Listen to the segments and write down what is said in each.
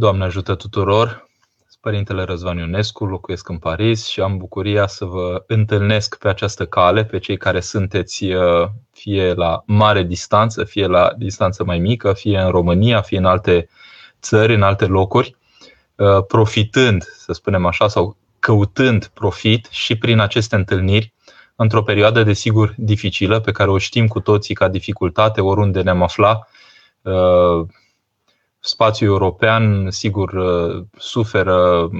Doamne ajută tuturor! Părintele Răzvan Ionescu, locuiesc în Paris și am bucuria să vă întâlnesc pe această cale, pe cei care sunteți uh, fie la mare distanță, fie la distanță mai mică, fie în România, fie în alte țări, în alte locuri, uh, profitând, să spunem așa, sau căutând profit și prin aceste întâlniri într-o perioadă, desigur, dificilă, pe care o știm cu toții ca dificultate oriunde ne-am afla. Uh, spațiul european, sigur, uh, suferă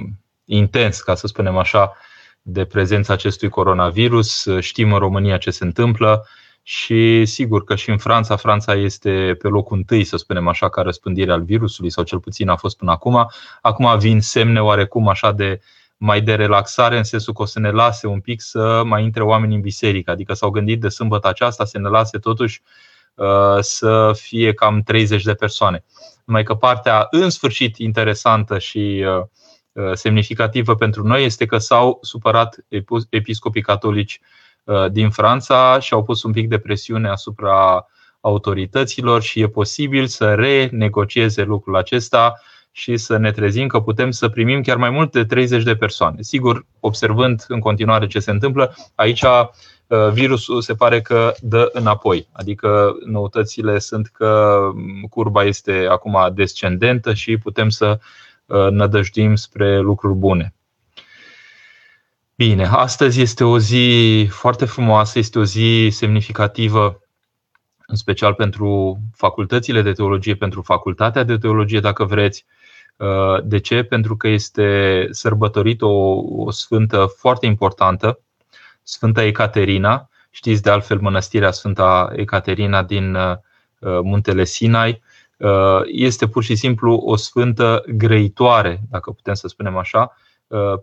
intens, ca să spunem așa, de prezența acestui coronavirus. Știm în România ce se întâmplă și sigur că și în Franța, Franța este pe locul întâi, să spunem așa, ca răspândire al virusului, sau cel puțin a fost până acum. Acum vin semne oarecum așa de mai de relaxare, în sensul că o să ne lase un pic să mai intre oameni în biserică. Adică s-au gândit de sâmbătă aceasta să ne lase totuși uh, să fie cam 30 de persoane. Numai că partea în sfârșit interesantă și uh, uh, semnificativă pentru noi este că s-au supărat episcopii catolici din Franța și au pus un pic de presiune asupra autorităților și e posibil să renegocieze lucrul acesta și să ne trezim că putem să primim chiar mai mult de 30 de persoane. Sigur, observând în continuare ce se întâmplă, aici uh, virusul se pare că dă înapoi. Adică noutățile sunt că curba este acum descendentă și putem să uh, nădăjdim spre lucruri bune. Bine, astăzi este o zi foarte frumoasă, este o zi semnificativă în special pentru facultățile de teologie, pentru facultatea de teologie, dacă vreți, Uh, de ce? Pentru că este sărbătorită o, o sfântă foarte importantă, Sfânta Ecaterina. Știți de altfel mănăstirea Sfânta Ecaterina din uh, muntele Sinai. Uh, este pur și simplu o sfântă grăitoare, dacă putem să spunem așa,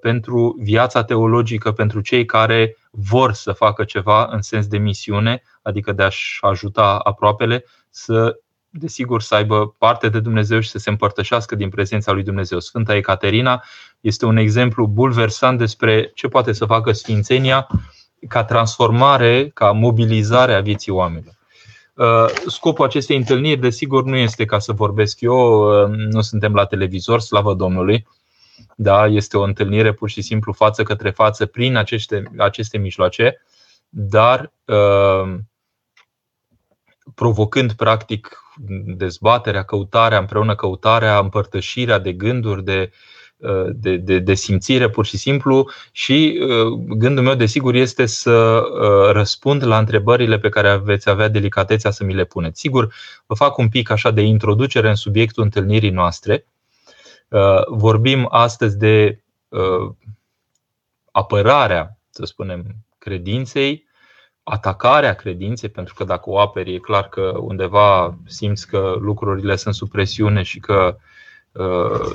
pentru viața teologică, pentru cei care vor să facă ceva în sens de misiune, adică de a-și ajuta aproapele, să desigur, să aibă parte de Dumnezeu și să se împărtășească din prezența lui Dumnezeu. Sfânta Ecaterina este un exemplu bulversant despre ce poate să facă Sfințenia ca transformare, ca mobilizare a vieții oamenilor. Uh, scopul acestei întâlniri, desigur, nu este ca să vorbesc eu, uh, nu suntem la televizor, slavă Domnului. Da, este o întâlnire pur și simplu față către față prin aceste, aceste mijloace, dar uh, provocând practic dezbaterea, căutarea, împreună căutarea, împărtășirea de gânduri, de, uh, de, de, de simțire pur și simplu și uh, gândul meu desigur este să uh, răspund la întrebările pe care veți avea delicatețea să mi le puneți. Sigur, vă fac un pic așa de introducere în subiectul întâlnirii noastre. Vorbim astăzi de apărarea, să spunem, credinței atacarea credinței, pentru că dacă o aperi, e clar că undeva simți că lucrurile sunt sub presiune și că uh,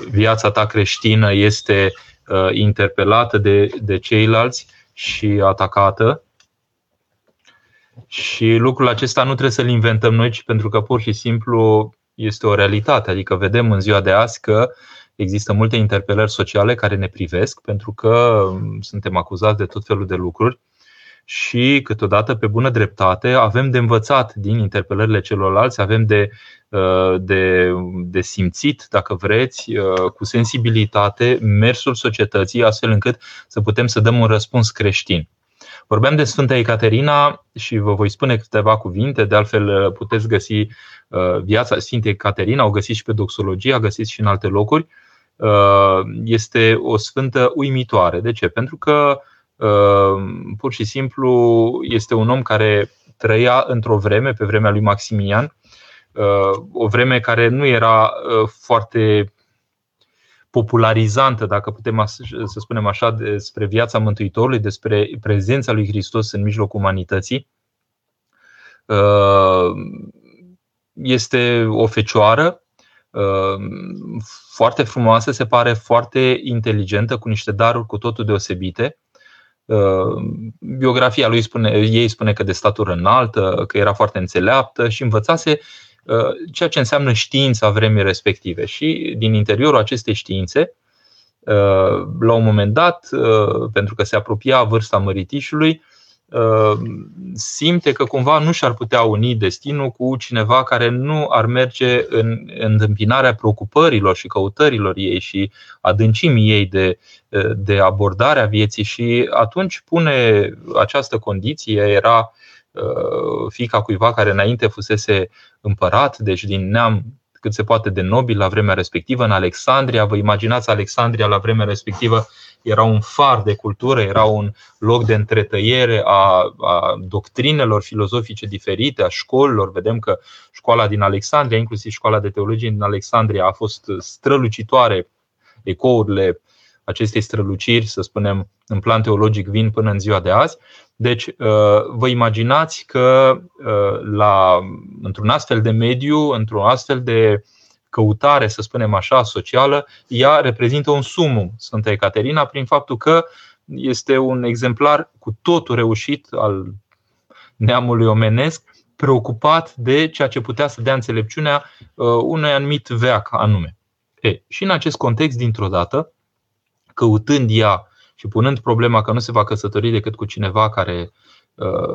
viața ta creștină este uh, interpelată de, de ceilalți și atacată. Și lucrul acesta nu trebuie să-l inventăm noi, ci pentru că pur și simplu este o realitate. Adică vedem în ziua de azi că există multe interpelări sociale care ne privesc pentru că suntem acuzați de tot felul de lucruri și câteodată pe bună dreptate avem de învățat din interpelările celorlalți, avem de, uh, de, de simțit, dacă vreți, uh, cu sensibilitate mersul societății, astfel încât să putem să dăm un răspuns creștin. Vorbeam de Sfânta Ecaterina și vă voi spune câteva cuvinte, de altfel uh, puteți găsi viața Sfintei Ecaterina, o găsiți și pe doxologie, a găsiți și în alte locuri. Este o sfântă uimitoare. De ce? Pentru că Ehm, pur și simplu este un om care trăia într-o vreme, pe vremea lui Maximian, ehm, o vreme care nu era ehm, foarte popularizantă, dacă putem să spunem așa, despre viața Mântuitorului, despre prezența lui Hristos în mijlocul umanității. Este o fecioară foarte frumoasă, se pare foarte inteligentă, cu niște daruri cu totul deosebite. Uh, biografia lui spune, ei spune că de statură înaltă, că era foarte înțeleaptă și învățase uh, ceea ce înseamnă știința vremii respective. Și din interiorul acestei științe, uh, la un moment dat, pentru că se apropia vârsta măritișului, Uh, simte că cumva nu și-ar putea uni destinul cu cineva care nu ar merge în întâmpinarea preocupărilor și căutărilor ei și adâncimii ei de, uh, de abordarea vieții și atunci pune această condiție, era uh, fica cuiva care înainte fusese împărat, deci din neam cât se poate de nobil la vremea respectivă, în Alexandria. Vă imaginați Alexandria la vremea respectivă era un far de cultură, era un loc de întretăiere a, a doctrinelor filozofice diferite, a școlilor. Vedem că școala din Alexandria, inclusiv școala de teologie din Alexandria, a fost strălucitoare. Ecourile acestei străluciri, să spunem, în plan teologic vin până în ziua de azi. Deci, uh, vă imaginați că uh, la, într-un astfel de mediu, într-un astfel de căutare, să spunem așa, socială, ea reprezintă un sumum, Sfânta Ecaterina, prin faptul că este un exemplar cu totul reușit al neamului omenesc, preocupat de ceea ce putea să dea înțelepciunea uh, unui anumit veac anume. E, și în acest context, dintr-o dată, căutând ea și punând problema că nu se va căsători decât cu cineva care uh,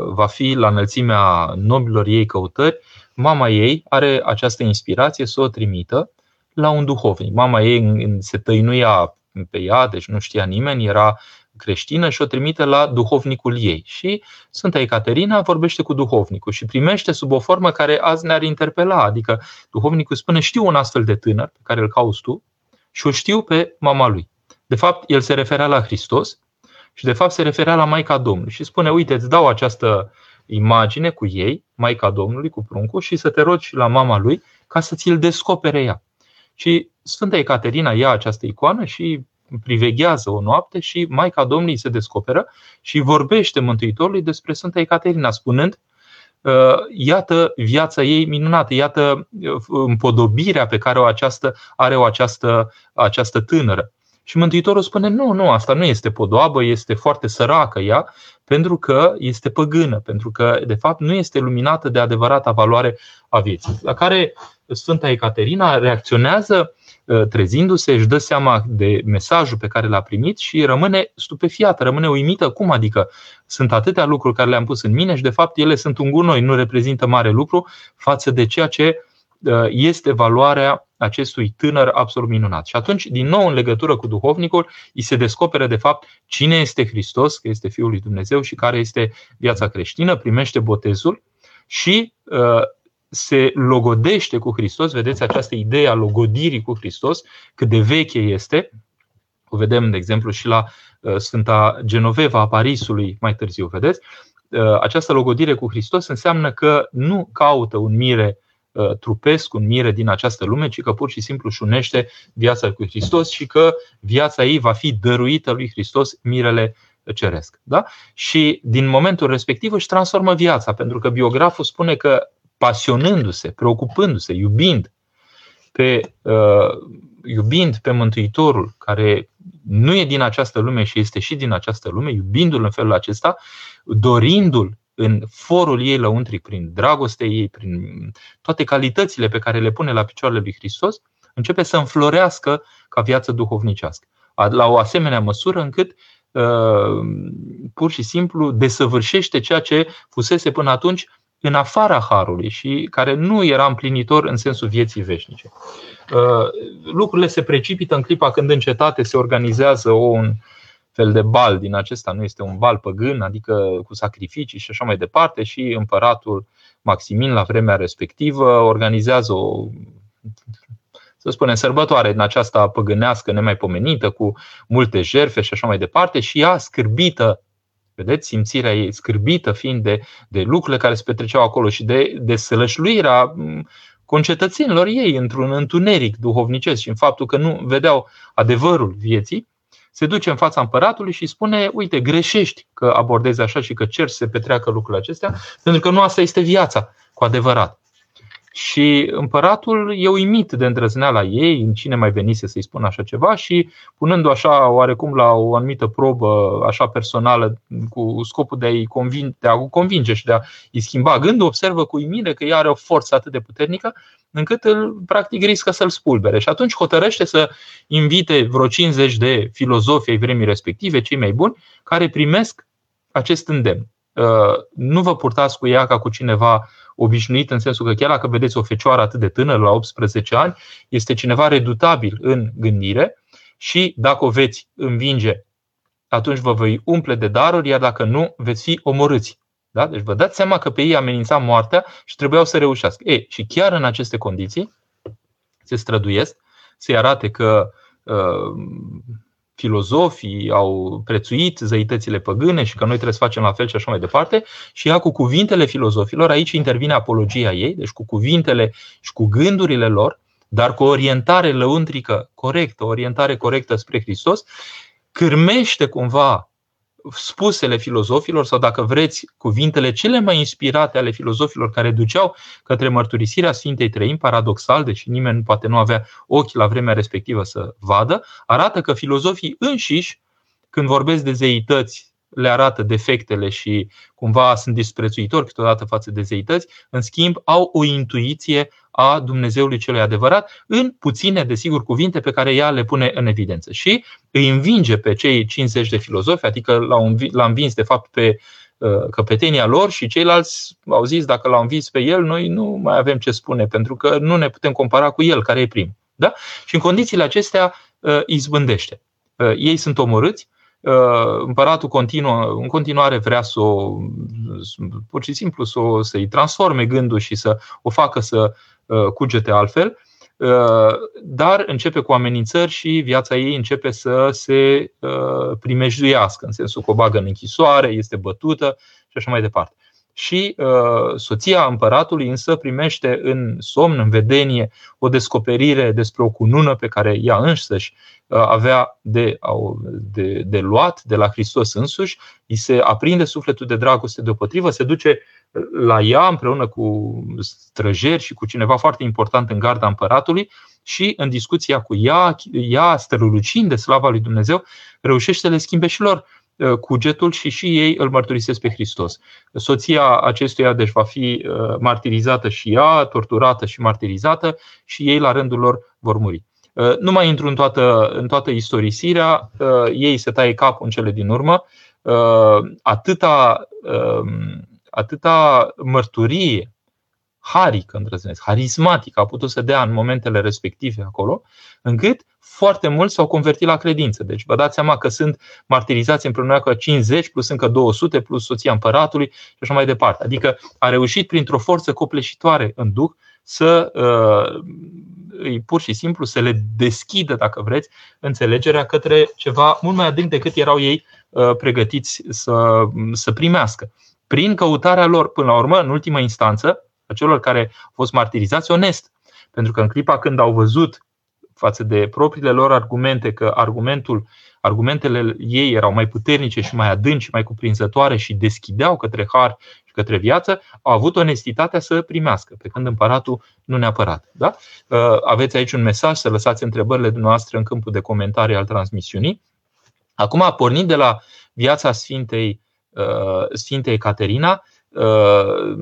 va fi la înălțimea nobilor ei căutări, mama ei are această inspirație să o trimită la un duhovnic. Mama ei se tăinuia pe ea, deci nu știa nimeni, era creștină și o trimite la duhovnicul ei. Și Sfânta Ecaterina vorbește cu duhovnicul și primește sub o formă care azi ne-ar interpela. Adică duhovnicul spune, știu un astfel de tânăr pe care îl cauți tu și o știu pe mama lui. De fapt, el se referea la Hristos și de fapt se referea la Maica Domnului și spune, uite, îți dau această imagine cu ei, Maica Domnului, cu pruncul, și să te rogi la mama lui ca să ți-l descopere ea. Și Sfânta Ecaterina ia această icoană și priveghează o noapte și Maica Domnului se descoperă și vorbește Mântuitorului despre Sfânta Ecaterina, spunând ă, Iată viața ei minunată, iată ă, împodobirea pe care o această, are o această, această tânără. Și Mântuitorul spune, nu, nu, asta nu este podoabă, este foarte săracă ea, pentru că este păgână, pentru că, de fapt, nu este luminată de adevărata valoare a vieții. La care Sfânta Ecaterina reacționează ă, trezindu-se, își dă seama de mesajul pe care l-a primit și rămâne stupefiată, rămâne uimită. Cum adică sunt atâtea lucruri care le-am pus în mine și de fapt ele sunt un gunoi, nu reprezintă mare lucru față de ceea ce ă, este valoarea acestui tânăr absolut minunat. Și atunci, din nou, în legătură cu duhovnicul, îi se descoperă de fapt cine este Hristos, că este Fiul lui Dumnezeu și care este viața creștină, primește botezul și uh, se logodește cu Hristos. Vedeți această idee a logodirii cu Hristos, cât de veche este. O vedem, de exemplu, și la uh, Sfânta Genoveva a Parisului mai târziu, vedeți? Uh, această logodire cu Hristos înseamnă că nu caută un mire Uh, trupesc, un mire din această lume, ci că pur și simplu își unește viața cu Hristos și că viața ei va fi dăruită lui Hristos, mirele ceresc. Da? Și din momentul respectiv își transformă viața, pentru că biograful spune că pasionându-se, preocupându-se, iubind pe, uh, iubind pe Mântuitorul, care nu e din această lume și este și din această lume, iubindu-l în felul acesta, dorindu-l în forul ei lăuntric, prin dragostea ei, prin toate calitățile pe care le pune la picioarele lui Hristos, începe să înflorească ca viață duhovnicească. La o asemenea măsură încât uh, pur și simplu desăvârșește ceea ce fusese până atunci în afara harului și care nu era împlinitor în sensul vieții veșnice. Uh, lucrurile se precipită în clipa când în cetate se organizează un, fel de bal din acesta, nu este un bal păgân, adică cu sacrificii și așa mai departe și împăratul Maximin la vremea respectivă organizează o să spunem, sărbătoare în aceasta păgânească nemaipomenită, cu multe jerfe și așa mai departe, și ea scârbită, vedeți, simțirea ei scârbită fiind de, de lucrurile care se petreceau acolo și de, de sălășluirea concetățenilor ei într-un întuneric duhovnicesc și în faptul că nu vedeau adevărul vieții, se duce în fața împăratului și spune, uite, greșești că abordezi așa și că cer să se petreacă lucrurile acestea, pentru că nu asta este viața cu adevărat. Și împăratul e uimit de îndrăzneala ei, în cine mai venise să-i spună așa ceva și punându-o așa oarecum la o anumită probă așa personală cu scopul de a-i convinge, de a convinge și de a-i schimba gândul, observă cu uimire că ea are o forță atât de puternică încât îl practic riscă să-l spulbere. Și atunci hotărăște să invite vreo 50 de filozofi ai vremii respective, cei mai buni, care primesc acest îndemn. nu vă purtați cu ea ca cu cineva obișnuit, în sensul că chiar dacă vedeți o fecioară atât de tânără, la 18 ani, este cineva redutabil în gândire și dacă o veți învinge, atunci vă voi umple de daruri, iar dacă nu, veți fi omorâți. Da? Deci vă dați seama că pe ei amenința moartea și trebuiau să reușească. E, și chiar în aceste condiții se străduiesc să-i arate că uh, filozofii au prețuit zeitățile păgâne și că noi trebuie să facem la fel și așa mai departe. Și ea cu cuvintele filozofilor, aici intervine apologia ei, deci cu cuvintele și cu gândurile lor, dar cu o orientare lăuntrică corectă, o orientare corectă spre Hristos, cârmește cumva spusele filozofilor sau, dacă vreți, cuvintele cele mai inspirate ale filozofilor care duceau către mărturisirea Sfintei Trăim, paradoxal, deși nimeni nu poate nu avea ochi la vremea respectivă să vadă, arată că filozofii înșiși, când vorbesc de zeități, le arată defectele și cumva sunt disprețuitori câteodată față de zeități, în schimb au o intuiție a Dumnezeului celui adevărat în puține, desigur, cuvinte pe care ea le pune în evidență. Și îi învinge pe cei 50 de filozofi, adică l-a învins de fapt pe uh, căpetenia lor și ceilalți au zis dacă l-au învins pe el, noi nu mai avem ce spune, pentru că nu ne putem compara cu el, care e prim. Da? Și în condițiile acestea uh, izbândește. Uh, ei sunt omorâți, împăratul continuă, în continuare vrea să o, pur și simplu să o, să-i transforme gândul și să o facă să Uh, cugete altfel, uh, dar începe cu amenințări și viața ei începe să se uh, primejduiască, în sensul că o bagă în închisoare, este bătută și așa mai departe. Și soția împăratului însă primește în somn, în vedenie, o descoperire despre o cunună pe care ea însăși avea de, de, de luat de la Hristos însuși, îi se aprinde sufletul de dragoste deopotrivă, se duce la ea împreună cu străjeri și cu cineva foarte important în garda împăratului și în discuția cu ea, ea strălucind de slava lui Dumnezeu, reușește să le schimbe și lor. uh, cugetul și și ei îl mărturisesc pe Hristos. Soția acestuia deci va fi uh, martirizată și ea, torturată și martirizată și ei la rândul lor vor muri. Uh, nu mai intru în toată, în toată istorisirea, ei se taie capul în cele din urmă, atâta um, atâta mărturie harică, îndrăznesc, harismatică a putut să dea în momentele respective acolo, încât foarte mulți s-au convertit la credință. Deci vă dați seama că sunt martirizați împreună cu 50 plus încă 200 plus soția împăratului și așa mai departe. Adică a reușit printr-o forță copleșitoare în duh să uh, îi pur și simplu să le deschidă, dacă vreți, înțelegerea către ceva mult mai adânc decât erau ei uh, pregătiți să, să primească prin căutarea lor, până la urmă, în ultima instanță, a celor care au fost martirizați onest. Pentru că în clipa când au văzut față de propriile lor argumente că argumentul, argumentele ei erau mai puternice și mai adânci și mai cuprinzătoare și deschideau către har și către viață, au avut onestitatea să primească, pe când împăratul nu neapărat. Da? Uh, aveți aici un mesaj, să lăsați întrebările dumneavoastră în câmpul de comentarii al transmisiunii. Acum, pornind de la viața Sfintei Uh, Sfintei Caterina, uh,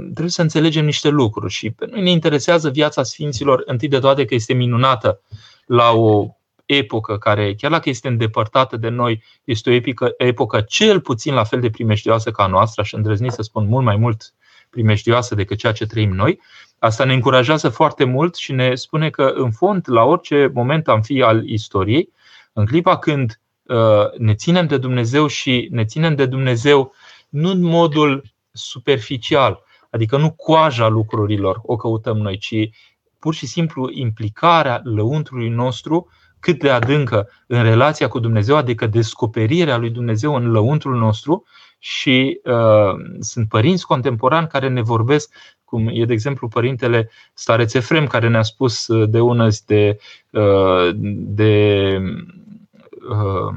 trebuie să înțelegem niște lucruri și pe noi ne interesează viața Sfinților întâi de toate că este minunată la o epocă care, chiar dacă este îndepărtată de noi, este o epică, epocă cel puțin la fel de primejdioasă ca a noastră, și îndrăznit să spun mult mai mult primejdioasă decât ceea ce trăim noi. Asta ne încurajează foarte mult și ne spune că, în fond, la orice moment am fi al istoriei, în clipa când uh, ne ținem de Dumnezeu și ne ținem de Dumnezeu nu în modul superficial, adică nu coaja lucrurilor o căutăm noi, ci pur și simplu implicarea lăuntrului nostru cât de adâncă în relația cu Dumnezeu, adică descoperirea lui Dumnezeu în lăuntrul nostru și uh, sunt părinți contemporani care ne vorbesc, cum e de exemplu părintele Stareț Efrem, care ne-a spus uh, de ună de, uh, de uh,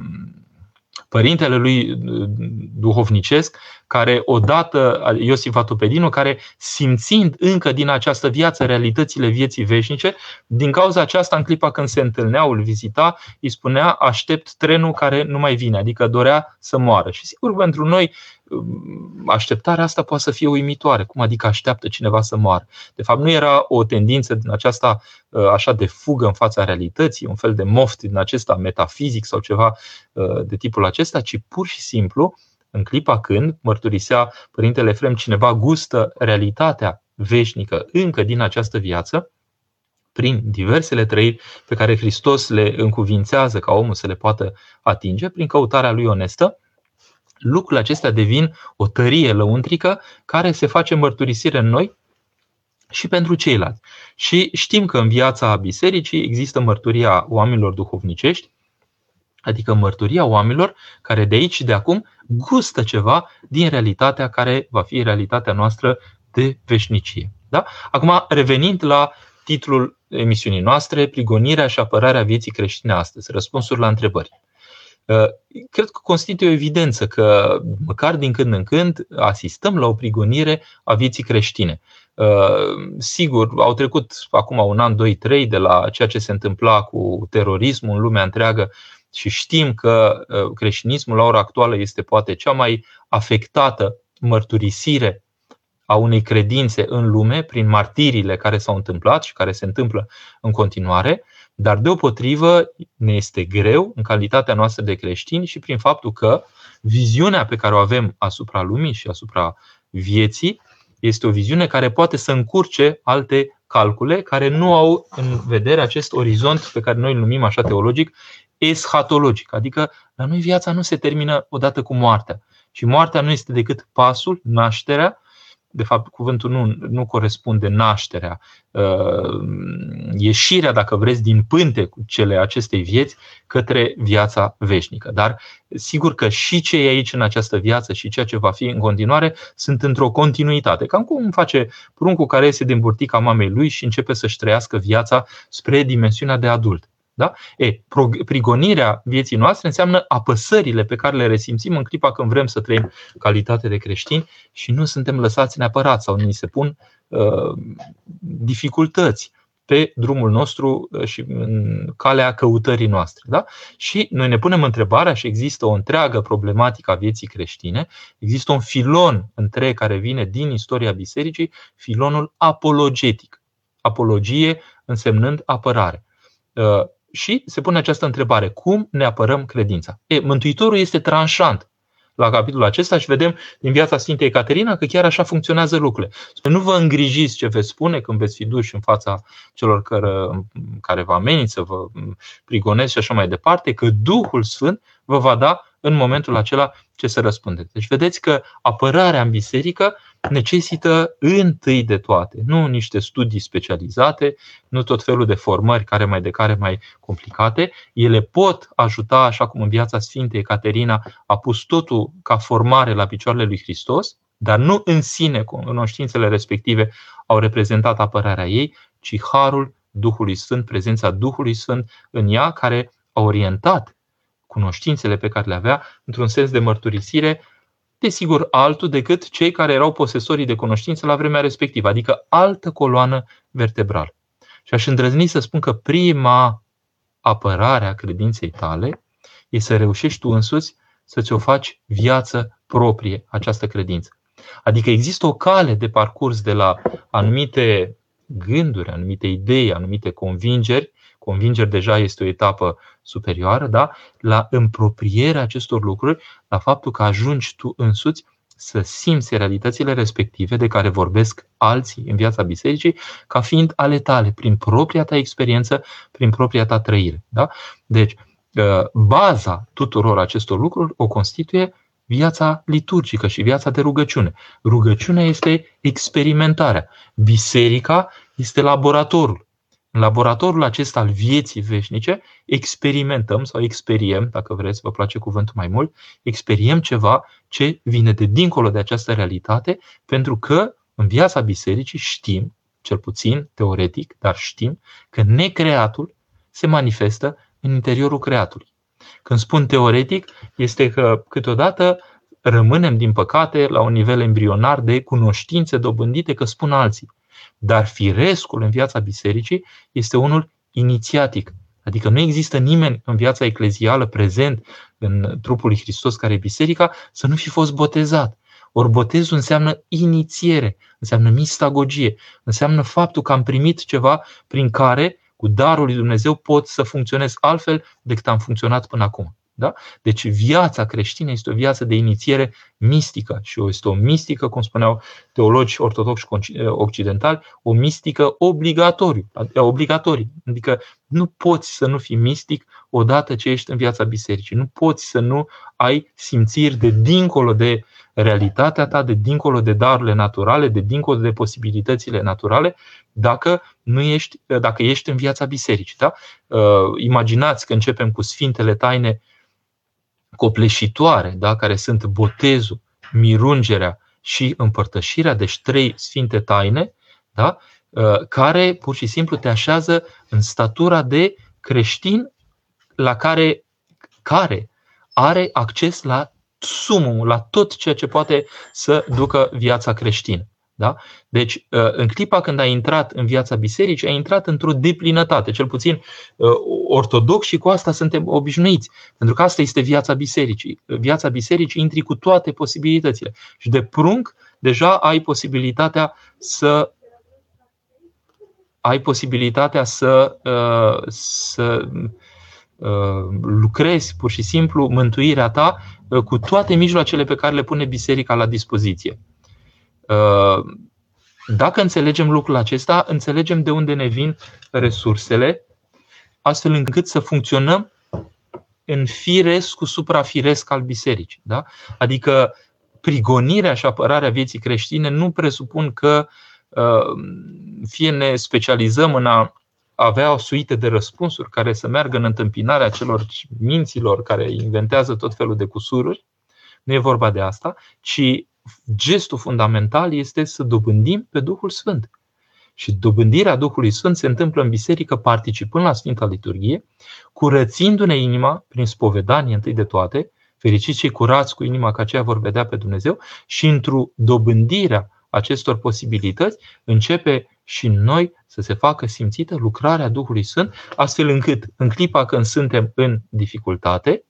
părintele lui uh, duhovnicesc, care odată, Iosif Atopedinu, care simțind încă din această viață realitățile vieții veșnice, din cauza aceasta, în clipa când se întâlneau, îl vizita, îi spunea aștept trenul care nu mai vine, adică dorea să moară. Și sigur, pentru noi așteptarea asta poate să fie uimitoare. Cum adică așteaptă cineva să moară? De fapt, nu era o tendință din aceasta uh, așa de fugă în fața realității, un fel de moft din acesta metafizic sau ceva uh, de tipul acesta, ci pur și simplu în clipa când, mărturisea Părintele Efrem, cineva gustă realitatea veșnică încă din această viață, prin diversele trăiri pe care Hristos le încuvințează ca omul să le poată atinge, prin căutarea lui onestă, lucrurile acestea devin o tărie lăuntrică care se face mărturisire în noi și pentru ceilalți. Și știm că în viața bisericii există mărturia oamenilor duhovnicești, adică mărturia oamenilor care de aici și de acum gustă ceva din realitatea care va fi realitatea noastră de veșnicie. Da? Acum, revenind la titlul emisiunii noastre, Prigonirea și apărarea vieții creștine astăzi, răspunsuri la întrebări. Uh, cred că constituie o evidență că, măcar din când în când, asistăm la o prigonire a vieții creștine. Uh, sigur, au trecut acum un an, doi, trei de la ceea ce se întâmpla cu terorismul în lumea întreagă și știm că uh, creștinismul la ora actuală este poate cea mai afectată mărturisire a unei credințe în lume prin martirile care s-au întâmplat și care se întâmplă în continuare, dar deopotrivă ne este greu în calitatea noastră de creștini și prin faptul că viziunea pe care o avem asupra lumii și asupra vieții este o viziune care poate să încurce alte calcule care nu au în vedere acest orizont pe care noi îl numim așa teologic eschatologic. Adică la noi viața nu se termină odată cu moartea. Și moartea nu este decât pasul, nașterea de fapt, cuvântul nu, nu corespunde nașterea, uh, ieșirea, dacă vreți, din pânte cu cele acestei vieți către viața veșnică. Dar sigur că și ce e aici în această viață și ceea ce va fi în continuare sunt într-o continuitate. Cam cum face pruncul care iese din burtica mamei lui și începe să-și trăiască viața spre dimensiunea de adult. Da? E, prigonirea vieții noastre înseamnă apăsările pe care le resimțim în clipa când vrem să trăim calitate de creștini și nu suntem lăsați neapărat sau ni se pun uh, dificultăți pe drumul nostru uh, și în calea căutării noastre. Da? Și noi ne punem întrebarea și există o întreagă problematică a vieții creștine, există un filon întreg care vine din istoria bisericii, filonul apologetic. Apologie însemnând apărare. Uh, și se pune această întrebare: cum ne apărăm credința? E, Mântuitorul este tranșant la capitolul acesta și vedem din viața Sfintei Ecaterina că chiar așa funcționează lucrurile. Spune, nu vă îngrijiți ce veți spune când veți fi duși în fața celor care, care vă amenință, vă prigonesc și așa mai departe, că Duhul Sfânt vă va da în momentul acela ce să răspundeți. Deci vedeți că apărarea în biserică necesită întâi de toate, nu niște studii specializate, nu tot felul de formări care mai de care mai complicate. Ele pot ajuta, așa cum în viața Sfintei Ecaterina a pus totul ca formare la picioarele lui Hristos, dar nu în sine cunoștințele respective au reprezentat apărarea ei, ci harul Duhului Sfânt, prezența Duhului Sfânt în ea, care a orientat cunoștințele pe care le avea într-un sens de mărturisire, desigur altul decât cei care erau posesorii de cunoștință la vremea respectivă, adică altă coloană vertebrală. Și aș îndrăzni să spun că prima apărare a credinței tale e să reușești tu însuți să-ți o faci viață proprie, această credință. Adică există o cale de parcurs de la anumite gânduri, anumite idei, anumite convingeri convingeri deja este o etapă superioară, da? la împroprierea acestor lucruri, la faptul că ajungi tu însuți să simți realitățile respective de care vorbesc alții în viața bisericii ca fiind ale tale, prin propria ta experiență, prin propria ta trăire. Da? Deci, ă, baza tuturor acestor lucruri o constituie viața liturgică și viața de rugăciune. Rugăciunea este experimentarea. Biserica este laboratorul. În laboratorul acesta al vieții veșnice experimentăm sau experiem, dacă vreți, vă place cuvântul mai mult, experiem ceva ce vine de dincolo de această realitate, pentru că în viața bisericii știm, cel puțin teoretic, dar știm că necreatul se manifestă în interiorul creatului. Când spun teoretic, este că câteodată rămânem, din păcate, la un nivel embrionar de cunoștințe dobândite că spun alții. Dar firescul în viața bisericii este unul inițiatic. Adică nu există nimeni în viața eclezială prezent în trupul lui Hristos care e biserica să nu fi fost botezat. Ori botezul înseamnă inițiere, înseamnă mistagogie, înseamnă faptul că am primit ceva prin care, cu darul lui Dumnezeu, pot să funcționez altfel decât am funcționat până acum. Da? Deci viața creștină este o viață de inițiere mistică și este o mistică, cum spuneau teologi ortodoxi occidentali, o mistică obligatoriu, obligatorie. Adică nu poți să nu fii mistic odată ce ești în viața bisericii. Nu poți să nu ai simțiri de dincolo de realitatea ta, de dincolo de darurile naturale, de dincolo de posibilitățile naturale, dacă, nu ești, dacă ești în viața bisericii. Da? Uh, imaginați că începem cu Sfintele Taine copleșitoare, da? care sunt botezul, mirungerea și împărtășirea, deci trei Sfinte Taine, da? Uh, care pur și simplu te așează în statura de creștin la care, care are acces la sumul, la tot ceea ce poate să ducă viața creștină. Da? Deci, uh, în clipa când ai intrat în viața bisericii, ai intrat într-o deplinătate, cel puțin uh, ortodox și cu asta suntem obișnuiți. Pentru că asta este viața bisericii. Viața bisericii intri cu toate posibilitățile. Și de prunc, deja ai posibilitatea să ai posibilitatea să, uh, să lucrezi pur și simplu mântuirea ta cu toate mijloacele pe care le pune biserica la dispoziție. Uh, dacă înțelegem lucrul acesta, înțelegem de unde ne vin resursele, astfel încât să funcționăm în firesc cu suprafiresc al bisericii. Da? Adică prigonirea și apărarea vieții creștine nu presupun că uh, fie ne specializăm în a avea o suite de răspunsuri care să meargă în întâmpinarea celor minților care inventează tot felul de cusururi. Nu e vorba de asta, ci gestul fundamental este să dobândim pe Duhul Sfânt. Și dobândirea Duhului Sfânt se întâmplă în biserică participând la Sfânta Liturghie, curățindu-ne inima prin spovedanie întâi de toate, fericiți cei curați cu inima că aceia vor vedea pe Dumnezeu și într-o dobândirea acestor posibilități începe și în noi să se facă simțită lucrarea Duhului Sfânt, astfel încât în clipa când suntem în dificultate,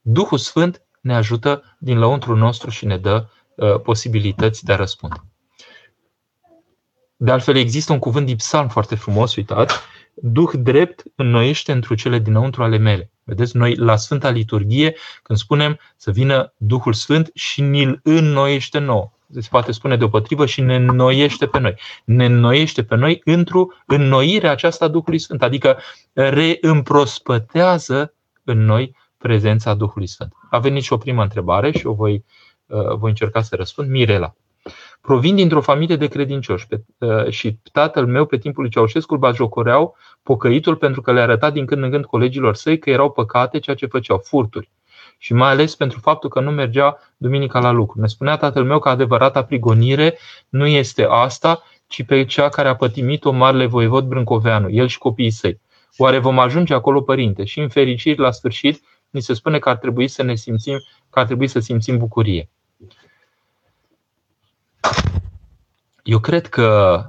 Duhul Sfânt ne ajută din lăuntru nostru și ne dă uh, posibilități de a răspunde. De altfel, există un cuvânt din psalm foarte frumos, uitați, Duh drept înnoiește într cele dinăuntru ale mele. Vedeți, noi la Sfânta Liturghie, când spunem să vină Duhul Sfânt și ni-l înnoiește nouă. Se poate spune deopotrivă și ne înnoiește pe noi. Ne înnoiește pe noi într-o înnoire aceasta Duhului Sfânt, adică reîmprospătează în noi prezența Duhului Sfânt. A venit și o primă întrebare și o voi, uh, voi încerca să răspund. Mirela. Provin dintr-o familie de credincioși pe, uh, și tatăl meu pe timpul lui Ceaușescu îl bajocoreau pocăitul pentru că le arăta din când în când colegilor săi că erau păcate ceea ce făceau, furturi. Și mai ales pentru faptul că nu mergea duminica la lucru. Ne spunea tatăl meu că adevărata prigonire nu este asta, ci pe cea care a pătimit-o marele voievod Brâncoveanu, el și copiii săi. Oare vom ajunge acolo, părinte? Și în fericiri, la sfârșit, ni se spune că ar trebui să ne simțim, că ar trebui să simțim bucurie. Eu cred că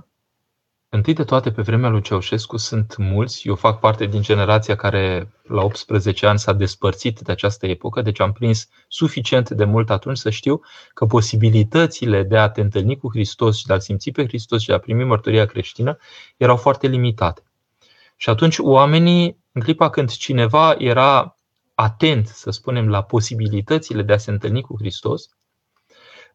Întâi de toate, pe vremea lui Ceaușescu sunt mulți. Eu fac parte din generația care la 18 ani s-a despărțit de această epocă, deci am prins suficient de mult atunci să știu că posibilitățile de a te întâlni cu Hristos și de a simți pe Hristos și de a primi mărturia creștină erau foarte limitate. Și atunci oamenii, în clipa când cineva era atent, să spunem, la posibilitățile de a se întâlni cu Hristos,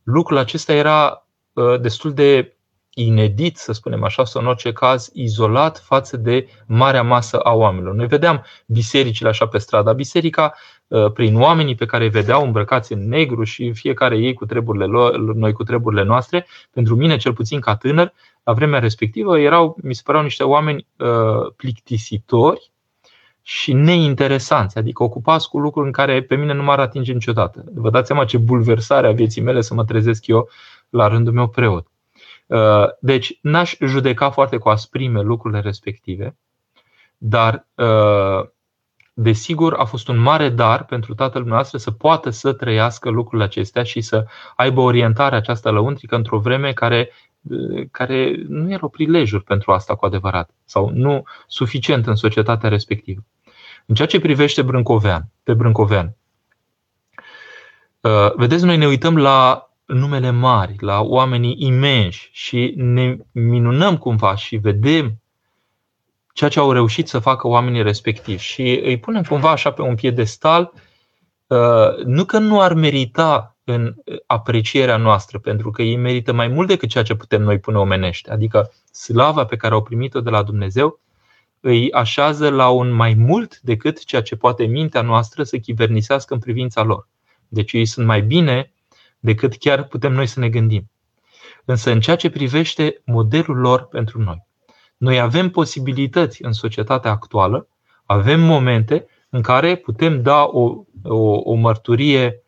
lucrul acesta era uh, destul de inedit, să spunem așa, sau în orice caz izolat față de marea masă a oamenilor. Noi vedeam bisericile așa pe stradă. Biserica, uh, prin oamenii pe care îi vedeau îmbrăcați în negru și fiecare ei cu treburile lor, noi cu treburile noastre, pentru mine, cel puțin ca tânăr, la vremea respectivă, erau, mi se păreau niște oameni uh, plictisitori, și neinteresanți, adică ocupați cu lucruri în care pe mine nu m-ar atinge niciodată. Vă dați seama ce bulversare a vieții mele să mă trezesc eu la rândul meu preot. Uh, deci n-aș judeca foarte cu asprime lucrurile respective, dar uh, desigur a fost un mare dar pentru tatăl noastră să poată să trăiască lucrurile acestea și să aibă orientarea aceasta lăuntrică într-o vreme care uh, care nu erau prilejuri pentru asta cu adevărat sau nu suficient în societatea respectivă. În ceea ce privește Brâncovean, pe Brâncovean, uh, vedeți, noi ne uităm la numele mari, la oamenii imensi și ne minunăm cumva și vedem ceea ce au reușit să facă oamenii respectivi și îi punem cumva așa pe un piedestal, uh, nu că nu ar merita în aprecierea noastră, pentru că ei merită mai mult decât ceea ce putem noi pune omenește. Adică slava pe care au primit-o de la Dumnezeu îi așează la un mai mult decât ceea ce poate mintea noastră să chivernisească în privința lor. Deci ei sunt mai bine decât chiar putem noi să ne gândim. Însă în ceea ce privește modelul lor pentru noi, noi avem posibilități în societatea actuală, avem momente în care putem da o, o, o mărturie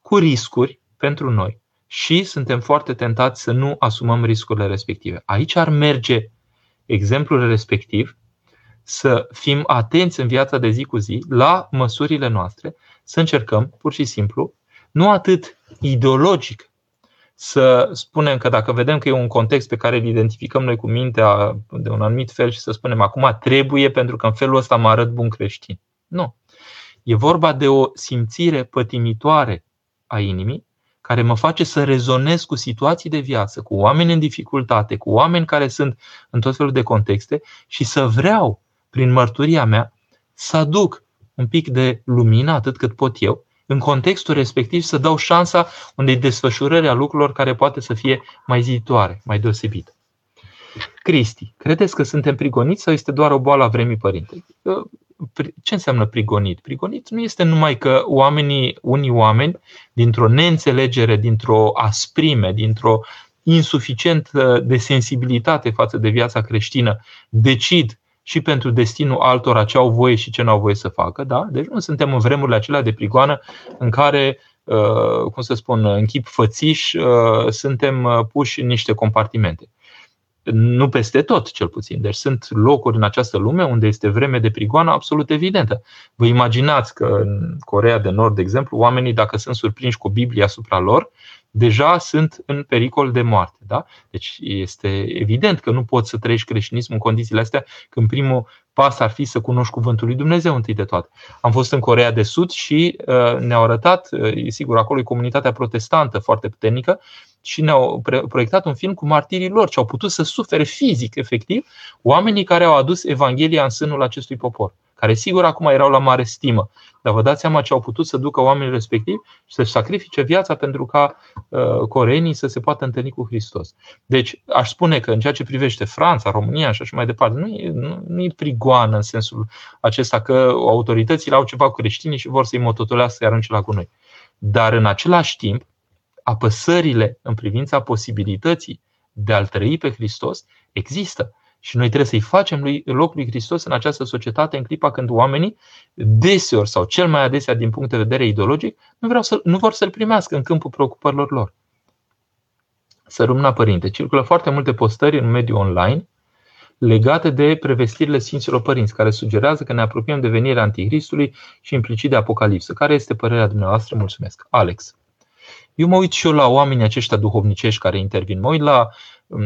cu riscuri pentru noi și suntem foarte tentați să nu asumăm riscurile respective. Aici ar merge exemplul respectiv să fim atenți în viața de zi cu zi la măsurile noastre, să încercăm pur și simplu, nu atât ideologic, să spunem că dacă vedem că e un context pe care îl identificăm noi cu mintea de un anumit fel și să spunem acum trebuie pentru că în felul ăsta mă arăt bun creștin. Nu. E vorba de o simțire pătimitoare a inimii care mă face să rezonez cu situații de viață, cu oameni în dificultate, cu oameni care sunt în tot felul de contexte și să vreau, prin mărturia mea, să aduc un pic de lumină, atât cât pot eu, în contextul respectiv să dau șansa unei desfășurări a lucrurilor care poate să fie mai zitoare, mai deosebită. Cristi, credeți că suntem prigoniți sau este doar o boală a vremii părinte? Ce înseamnă prigonit? Prigonit nu este numai că oamenii, unii oameni, dintr-o neînțelegere, dintr-o asprime, dintr-o insuficient de sensibilitate față de viața creștină, decid și pentru destinul altora ce au voie și ce nu au voie să facă. Da? Deci nu suntem în vremurile acelea de prigoană în care, uh, cum să spun, în chip fățiș, uh, suntem uh, puși în niște compartimente. Nu peste tot, cel puțin. Deci sunt locuri în această lume unde este vreme de prigoană absolut evidentă. Vă imaginați că în Corea de Nord, de exemplu, oamenii, dacă sunt surprinși cu Biblia asupra lor, deja sunt în pericol de moarte. Da? Deci este evident că nu poți să trăiești creștinism în condițiile astea când primul pas ar fi să cunoști cuvântul lui Dumnezeu întâi de toate. Am fost în Corea de Sud și uh, ne-au arătat, uh, sigur, acolo e comunitatea protestantă foarte puternică și ne-au proiectat un film cu martirii lor, ce au putut să sufere fizic, efectiv, oamenii care au adus Evanghelia în sânul acestui popor care sigur acum erau la mare stimă, dar vă dați seama ce au putut să ducă oamenii respectivi și să-și sacrifice viața pentru ca uh, coreenii să se poată întâlni cu Hristos. Deci, aș spune că în ceea ce privește Franța, România și așa mai departe, nu e, nu, nu e prigoană în sensul acesta că autoritățile au ceva cu creștinii și vor să-i mototolească, să-i arunce la gunoi. Dar în același timp, apăsările în privința posibilității de a-L trăi pe Hristos există. Și noi trebuie să-i facem lui, loc lui Hristos în această societate în clipa când oamenii, deseori sau cel mai adesea din punct de vedere ideologic, nu, vreau să, nu vor să-l primească în câmpul preocupărilor lor. Să rămână părinte. Circulă foarte multe postări în mediul online legate de prevestirile Sfinților Părinți, care sugerează că ne apropiem de venirea Antichristului și implicit de Apocalipsă. Care este părerea dumneavoastră? Mulțumesc. Alex. Eu mă uit și eu la oamenii aceștia duhovnicești care intervin. Mă uit la um,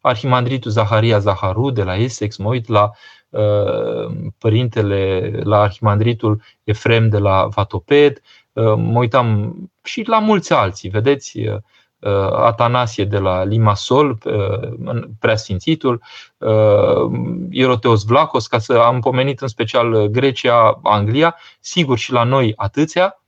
Arhimandritul Zaharia Zaharu de la Essex, mă uit la uh, părintele, la Arhimandritul Efrem de la Vatoped, uh, mă uitam și la mulți alții, vedeți, uh, Atanasie de la Limasol, preasfințitul, Ieroteos Vlacos, ca să am pomenit în special Grecia, Anglia, sigur și la noi atâția,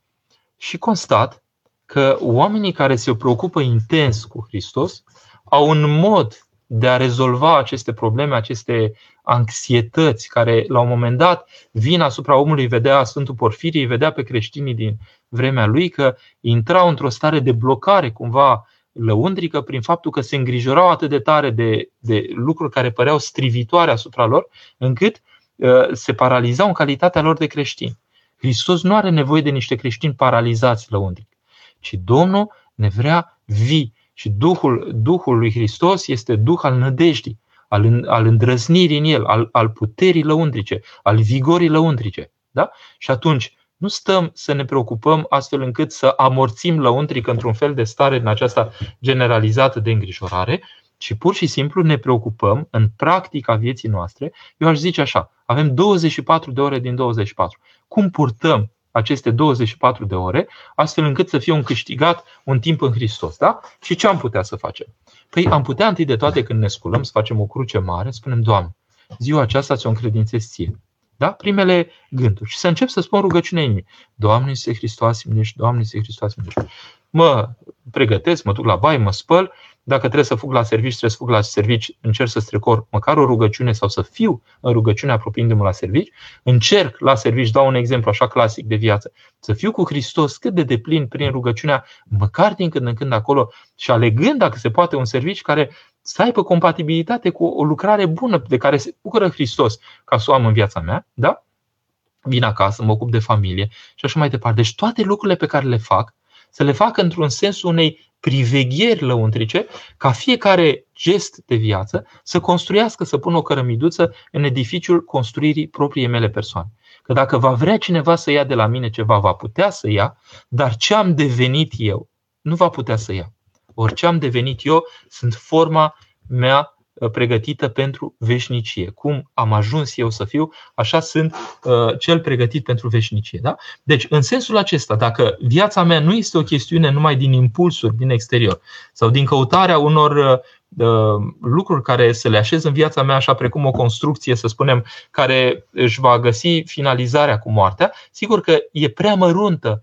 și constat că oamenii care se preocupă intens cu Hristos au un mod de a rezolva aceste probleme, aceste anxietăți care la un moment dat vin asupra omului, vedea Sfântul Porfirie, vedea pe creștinii din vremea lui că intrau într-o stare de blocare cumva lăundrică prin faptul că se îngrijorau atât de tare de, de lucruri care păreau strivitoare asupra lor, încât uh, se paralizau în calitatea lor de creștini. Hristos nu are nevoie de niște creștini paralizați lăundric, ci Domnul ne vrea vii, și Duhul, Duhul lui Hristos este Duh al nădejdii, al, al îndrăznirii în el, al, al puterii lăuntrice, al vigorii lăuntrice. Da? Și atunci nu stăm să ne preocupăm astfel încât să amorțim lăuntric într-un fel de stare în aceasta generalizată de îngrijorare, ci pur și simplu ne preocupăm în practica vieții noastre. Eu aș zice așa, avem 24 de ore din 24. Cum purtăm aceste 24 de ore, astfel încât să fie un câștigat un timp în Hristos. Da? Și ce am putea să facem? Păi am putea întâi de toate când ne sculăm să facem o cruce mare, spunem, Doamne, ziua aceasta ți-o încredințez ție. Da? Primele gânduri. Și să încep să spun rugăciunea inimii. Doamne Iisuse Hristos, minești, Doamne Iisuse Hristos, minești. Mă pregătesc, mă duc la baie, mă spăl dacă trebuie să fug la servici, trebuie să fug la servici, încerc să strecor măcar o rugăciune sau să fiu în rugăciune apropiindu-mă la servici. Încerc la servici, dau un exemplu așa clasic de viață, să fiu cu Hristos cât de deplin prin rugăciunea, măcar din când în când acolo și alegând dacă se poate un servici care să aibă compatibilitate cu o lucrare bună de care se bucură Hristos ca să o am în viața mea, da? Vin acasă, mă ocup de familie și așa mai departe. Deci toate lucrurile pe care le fac, să le fac într-un sens unei privegheri lăuntrice, ca fiecare gest de viață să construiască, să pună o cărămiduță în edificiul construirii propriei mele persoane. Că dacă va vrea cineva să ia de la mine ceva, va putea să ia, dar ce am devenit eu nu va putea să ia. Orice am devenit eu sunt forma mea Uh, pregătită pentru veșnicie. Cum am ajuns eu să fiu, așa sunt uh, cel pregătit pentru veșnicie. Da? Deci, în sensul acesta, dacă viața mea nu este o chestiune numai din impulsuri din exterior sau din căutarea unor uh, lucruri care să le așez în viața mea, așa precum o construcție, să spunem, care își va găsi finalizarea cu moartea, sigur că e prea măruntă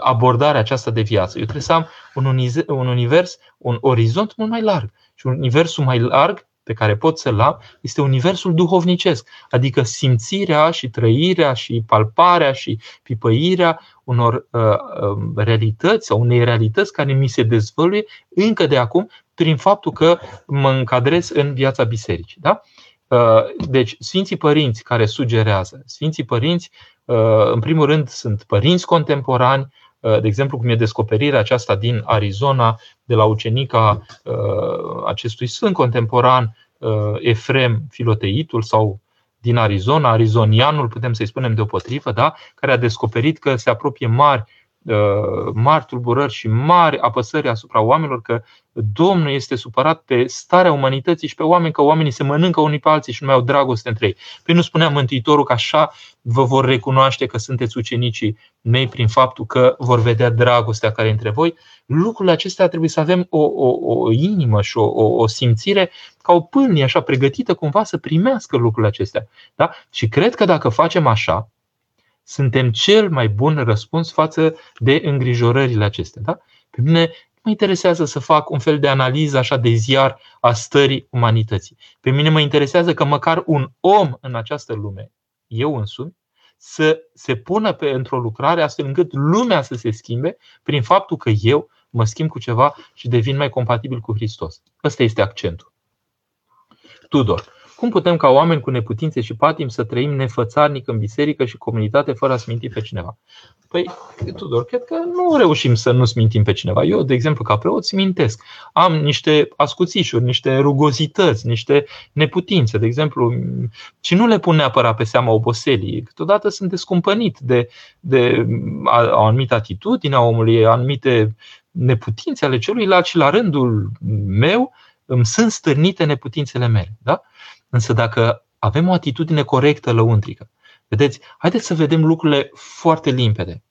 abordarea aceasta de viață. Eu trebuie să am un univers, un orizont mult mai larg. Și universul mai larg pe care pot să-l am este universul duhovnicesc, adică simțirea și trăirea și palparea și pipăirea unor uh, uh, realități sau unei realități care mi se dezvăluie încă de acum prin faptul că mă încadrez în viața bisericii. Da? Uh, deci, Sfinții Părinți care sugerează, Sfinții Părinți, uh, în primul rând, sunt părinți contemporani, Uh, de exemplu, cum e descoperirea aceasta din Arizona de la ucenica uh, acestui sfânt contemporan, uh, Efrem Filoteitul sau din Arizona, arizonianul, putem să-i spunem deopotrivă, da? care a descoperit că se apropie mari mari tulburări și mari apăsări asupra oamenilor, că Domnul este supărat pe starea umanității și pe oameni, că oamenii se mănâncă unii pe alții și nu mai au dragoste între ei. Păi nu spunea Mântuitorul că așa vă vor recunoaște că sunteți ucenicii mei prin faptul că vor vedea dragostea care e între voi. Lucrurile acestea trebuie să avem o, o, o inimă și o, o, o simțire ca o pâlnie așa pregătită cumva să primească lucrurile acestea. Da? Și cred că dacă facem așa, suntem cel mai bun răspuns față de îngrijorările acestea. Da? Pe mine nu mă interesează să fac un fel de analiză așa de ziar a stării umanității. Pe mine mă interesează că măcar un om în această lume, eu însumi, să se pună pe, într-o lucrare astfel încât lumea să se schimbe prin faptul că eu mă schimb cu ceva și devin mai compatibil cu Hristos. Ăsta este accentul. Tudor. Cum putem ca oameni cu neputințe și patim să trăim nefățarnic în biserică și comunitate fără a sminti pe cineva? Păi, Tudor, cred că nu reușim să nu smintim pe cineva. Eu, de exemplu, ca preot, smintesc. Am niște ascuțișuri, niște rugozități, niște neputințe, de exemplu, și nu le pun neapărat pe seama oboselii. Câteodată sunt descumpănit de, de o anumită atitudine a omului, anumite neputințe ale celuilalt și la rândul meu îmi sunt stârnite neputințele mele. Da? Însă dacă avem o atitudine corectă lăuntrică, vedeți, haideți să vedem lucrurile foarte limpede.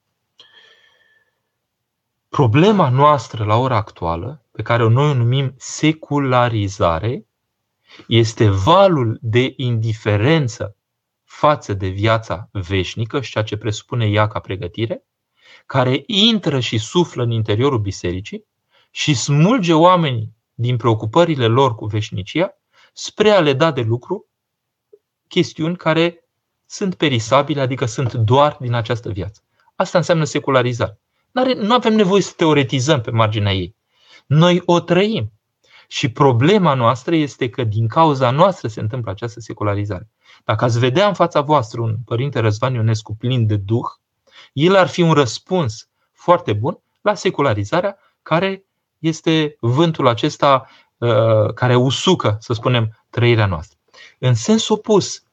Problema noastră la ora actuală, pe care noi o numim secularizare, este valul de indiferență față de viața veșnică și ceea ce presupune ea ca pregătire, care intră și suflă în interiorul bisericii și smulge oamenii din preocupările lor cu veșnicia spre a le da de lucru chestiuni care sunt perisabile, adică sunt doar din această viață. Asta înseamnă secularizare. Nu avem nevoie să teoretizăm pe marginea ei. Noi o trăim. Și problema noastră este că din cauza noastră se întâmplă această secularizare. Dacă ați vedea în fața voastră un părinte Răzvan Ionescu plin de duh, el ar fi un răspuns foarte bun la secularizarea care este vântul acesta Uh, care usucă, să spunem, trăirea noastră. În sens opus,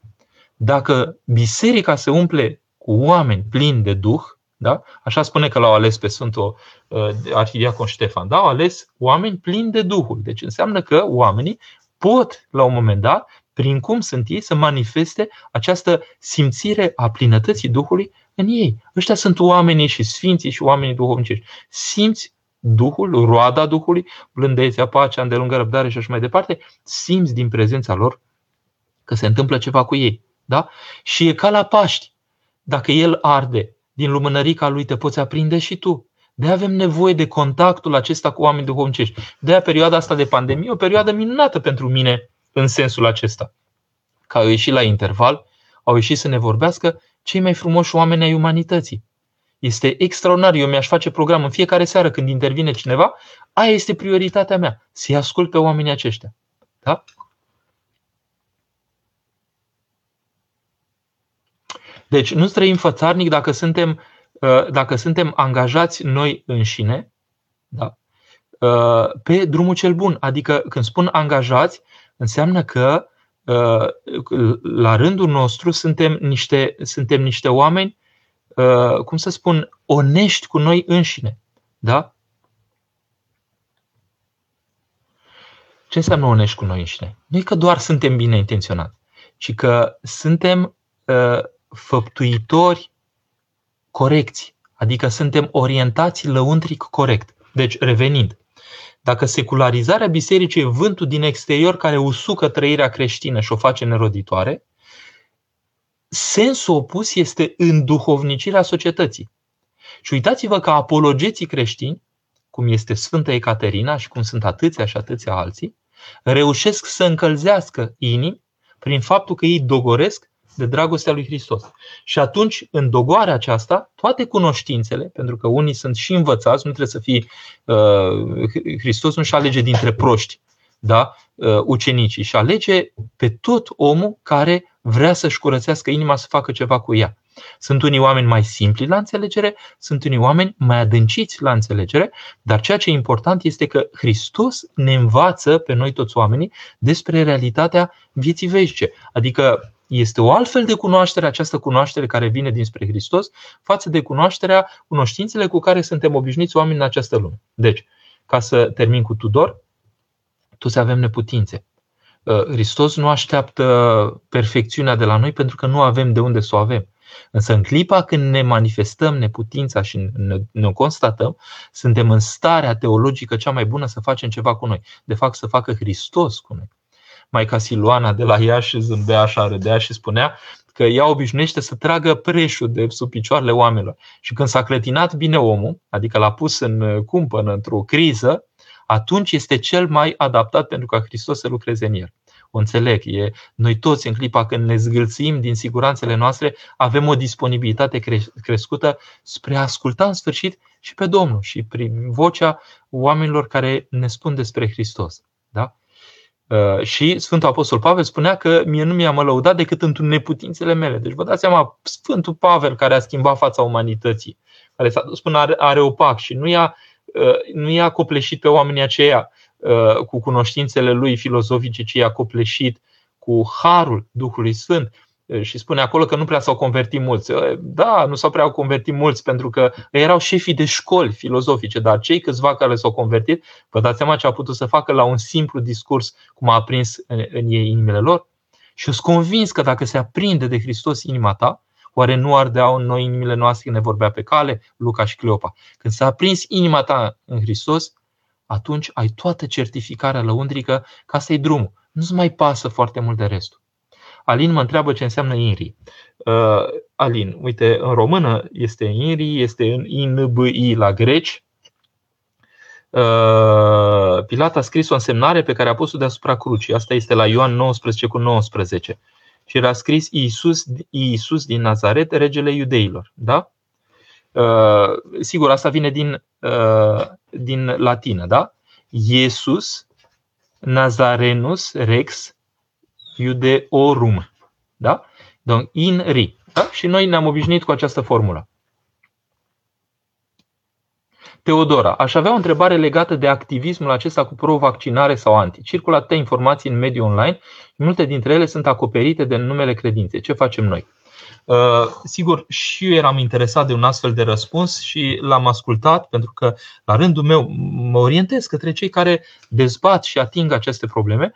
dacă biserica se umple cu oameni plini de duh, da? Așa spune că l-au ales pe Sfântul uh, Arhidiacon Ștefan. Da? Au ales oameni plini de Duhul. Deci înseamnă că oamenii pot, la un moment dat, prin cum sunt ei, să manifeste această simțire a plinătății Duhului în ei. Ăștia sunt oamenii și sfinții și oamenii duhovnicești. Simți Duhul, roada Duhului, blândețea, pacea, îndelungă răbdare și așa mai departe, simți din prezența lor că se întâmplă ceva cu ei. Da? Și e ca la Paști. Dacă el arde din lumânărica lui, te poți aprinde și tu. De avem nevoie de contactul acesta cu oameni duhovnicești. De perioada asta de pandemie, o perioadă minunată pentru mine în sensul acesta. Că au ieșit la interval, au ieșit să ne vorbească cei mai frumoși oameni ai umanității. Este extraordinar. Eu mi-aș face program în fiecare seară când intervine cineva. Aia este prioritatea mea. Să-i ascult pe oamenii aceștia. Da? Deci nu trăim fățarnic dacă suntem, uh, dacă suntem angajați noi înșine da? Uh, pe drumul cel bun. Adică când spun angajați, înseamnă că uh, la rândul nostru suntem niște, suntem niște oameni, cum să spun, onești cu noi înșine. Da? Ce înseamnă onești cu noi înșine? Nu e că doar suntem bine intenționați, ci că suntem făptuitori corecți, adică suntem orientați lăuntric corect. Deci, revenind, dacă secularizarea bisericii e vântul din exterior care usucă trăirea creștină și o face neroditoare, sensul opus este înduhovnicirea societății. Și uitați-vă că apologeții creștini, cum este Sfânta Ecaterina și cum sunt atâția și atâția alții, reușesc să încălzească inimi prin faptul că ei dogoresc de dragostea lui Hristos. Și atunci, în dogoarea aceasta, toate cunoștințele, pentru că unii sunt și învățați, nu trebuie să fie uh, Hristos nu-și alege dintre proști, da? uh, ucenicii, și alege pe tot omul care vrea să-și curățească inima să facă ceva cu ea. Sunt unii oameni mai simpli la înțelegere, sunt unii oameni mai adânciți la înțelegere, dar ceea ce e important este că Hristos ne învață pe noi toți oamenii despre realitatea vieții veșnice. Adică este o altfel de cunoaștere, această cunoaștere care vine dinspre Hristos, față de cunoașterea, cunoștințele cu care suntem obișnuiți oameni în această lume. Deci, ca să termin cu Tudor, toți avem neputințe. Uh, Hristos nu așteaptă perfecțiunea de la noi pentru că nu avem de unde să o avem. Însă în clipa când ne manifestăm neputința și ne, ne o constatăm, suntem în starea teologică cea mai bună să facem ceva cu noi. De fapt, să facă Hristos cu noi. Maica Siluana de la Iași zâmbea așa, râdea și spunea că ea obișnuiește să tragă preșul de sub picioarele oamenilor. Și când s-a clătinat bine omul, adică l-a pus în cumpănă, într-o criză, atunci este cel mai adaptat pentru ca Hristos să lucreze în el. O înțeleg. E, noi toți, în clipa când ne zgâlțim din siguranțele noastre, avem o disponibilitate cre- crescută spre a asculta în sfârșit și pe Domnul și prin vocea oamenilor care ne spun despre Hristos. Da? Uh, și Sfântul Apostol Pavel spunea că mie nu mi-a lăudat decât într neputințele mele. Deci vă dați seama, Sfântul Pavel care a schimbat fața umanității, care s-a dus până Areopag și nu i-a, uh, nu i-a copleșit pe oamenii aceia uh, cu cunoștințele lui filozofice, ci i-a copleșit cu harul Duhului Sfânt și spune acolo că nu prea s-au convertit mulți. Da, nu s-au prea convertit mulți pentru că erau șefii de școli filozofice, dar cei câțiva care s-au convertit, vă dați seama ce a putut să facă la un simplu discurs cum a aprins în ei inimile lor? Și eu sunt convins că dacă se aprinde de Hristos inima ta, oare nu ardeau în noi inimile noastre când ne vorbea pe cale Luca și Cleopa? Când s-a aprins inima ta în Hristos, atunci ai toată certificarea lăundrică ca să-i drumul. Nu-ți mai pasă foarte mult de restul. Alin mă întreabă ce înseamnă INRI. Uh, Alin, uite, în română este INRI, este în INBI la greci. Uh, Pilat a scris o însemnare pe care a pus-o deasupra crucii. Asta este la Ioan 19 cu 19. Și era scris Iisus, Iisus din Nazaret, regele iudeilor. Da? Uh, sigur, asta vine din, uh, din latină, da? Iesus Nazarenus Rex Iudeorum. Da? Donc, in ri. Da? Și noi ne-am obișnuit cu această formulă. Teodora, aș avea o întrebare legată de activismul acesta cu pro-vaccinare sau anti. Circulă atâtea informații în mediul online și multe dintre ele sunt acoperite de numele credinței. Ce facem noi? Sigur, și eu eram interesat de un astfel de răspuns și l-am ascultat pentru că, la rândul meu, mă orientez către cei care dezbat și ating aceste probleme.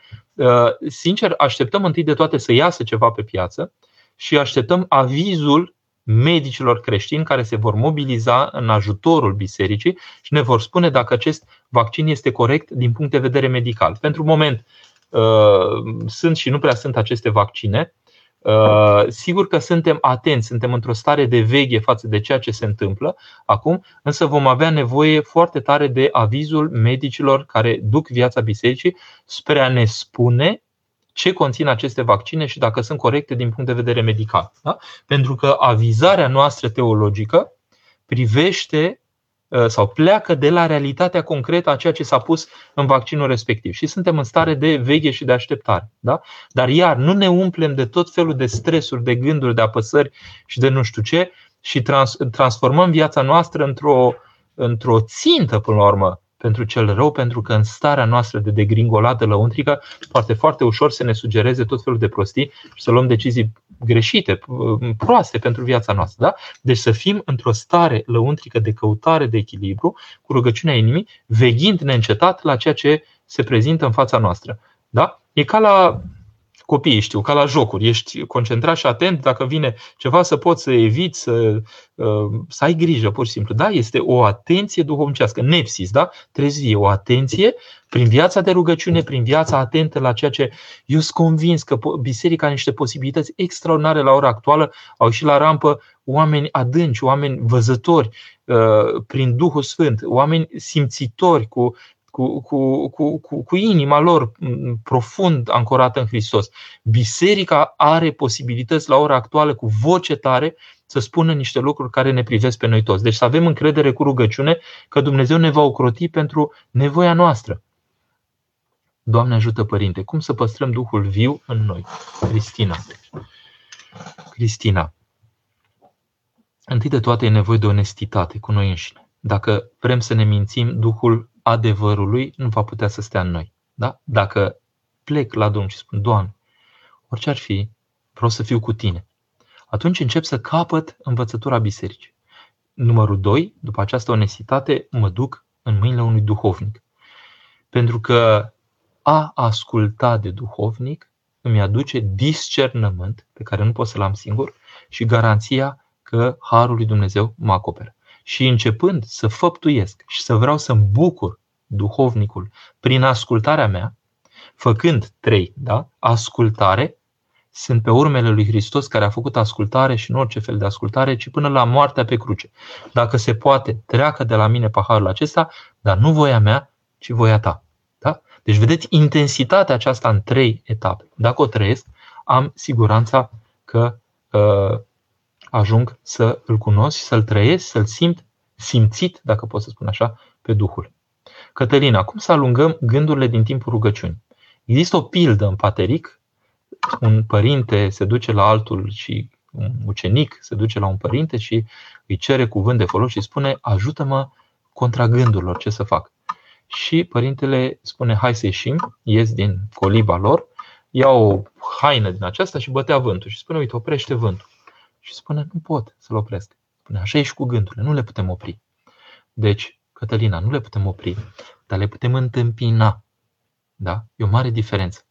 Sincer, așteptăm întâi de toate să iasă ceva pe piață și așteptăm avizul medicilor creștini care se vor mobiliza în ajutorul bisericii și ne vor spune dacă acest vaccin este corect din punct de vedere medical. Pentru moment uh, sunt și nu prea sunt aceste vaccine. Uh, sigur că suntem atenți, suntem într-o stare de veche față de ceea ce se întâmplă acum, însă vom avea nevoie foarte tare de avizul medicilor care duc viața bisericii spre a ne spune ce conțin aceste vaccine și dacă sunt corecte din punct de vedere medical. Da? Pentru că avizarea noastră teologică privește uh, sau pleacă de la realitatea concretă a ceea ce s-a pus în vaccinul respectiv. Și suntem în stare de veche și de așteptare. Da? Dar iar nu ne umplem de tot felul de stresuri, de gânduri, de apăsări și de nu știu ce și trans- transformăm viața noastră într-o, într-o țintă, până la urmă, pentru cel rău, pentru că în starea noastră de degringolată lăuntrică poate foarte ușor să ne sugereze tot felul de prostii și să luăm decizii greșite, proaste pentru viața noastră. Da? Deci să fim într-o stare lăuntrică de căutare de echilibru, cu rugăciunea inimii, veghind neîncetat la ceea ce se prezintă în fața noastră. Da? E ca la copiii, știu, ca la jocuri. Ești concentrat și atent, dacă vine ceva să poți să eviți, să, uh, să ai grijă, pur și simplu. Da, este o atenție duhovnicească, nepsis, da? Trezvie, o atenție prin viața de rugăciune, prin viața atentă la ceea ce eu sunt convins că biserica are niște posibilități extraordinare la ora actuală, au ieșit la rampă oameni adânci, oameni văzători uh, prin Duhul Sfânt, oameni simțitori cu cu, cu, cu, cu, cu inima lor profund ancorată în Hristos. Biserica are posibilități la ora actuală cu voce tare să spună niște lucruri care ne privesc pe noi toți. Deci să avem încredere cu rugăciune că Dumnezeu ne va ocroti pentru nevoia noastră. Doamne ajută, Părinte, cum să păstrăm Duhul viu în noi? Cristina. Cristina. Întâi de toate e nevoie de onestitate cu noi înșine. Dacă vrem să ne mințim, Duhul adevărului nu va putea să stea în noi. Da? Dacă plec la Domnul și spun, Doamne, orice ar fi, vreau să fiu cu tine. Atunci încep să capăt învățătura bisericii. Numărul doi, după această onestitate, mă duc în mâinile unui duhovnic. Pentru că a asculta de duhovnic îmi aduce discernământ pe care nu pot să-l am singur și garanția că Harul lui Dumnezeu mă acoperă și începând să făptuiesc și să vreau să-mi bucur duhovnicul prin ascultarea mea, făcând trei, da? ascultare, sunt pe urmele lui Hristos care a făcut ascultare și nu orice fel de ascultare, ci până la moartea pe cruce. Dacă se poate, treacă de la mine paharul acesta, dar nu voia mea, ci voia ta. Da? Deci vedeți intensitatea aceasta în trei etape. Dacă o trăiesc, am siguranța că uh, ajung să îl cunosc, să-l trăiesc, să-l simt simțit, dacă pot să spun așa, pe Duhul. Cătălina, cum să alungăm gândurile din timpul rugăciunii? Există o pildă în Pateric, un părinte se duce la altul și un ucenic se duce la un părinte și îi cere cuvânt de folos și spune ajută-mă contra gândurilor, ce să fac? Și părintele spune hai să ieșim, ies din coliba lor, ia o haină din aceasta și bătea vântul și spune uite oprește vântul. Și spune, nu pot să-l opresc. Spune, așa ești cu gândurile, nu le putem opri. Deci, Cătălina, nu le putem opri, dar le putem întâmpina. Da? E o mare diferență.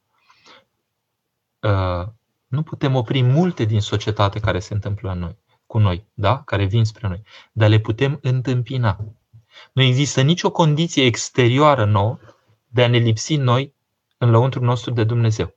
Uh, nu putem opri multe din societate care se întâmplă în noi, cu noi, da? care vin spre noi, dar le putem întâmpina. Nu există nicio condiție exterioară nouă de a ne lipsi noi în lăuntru nostru de Dumnezeu.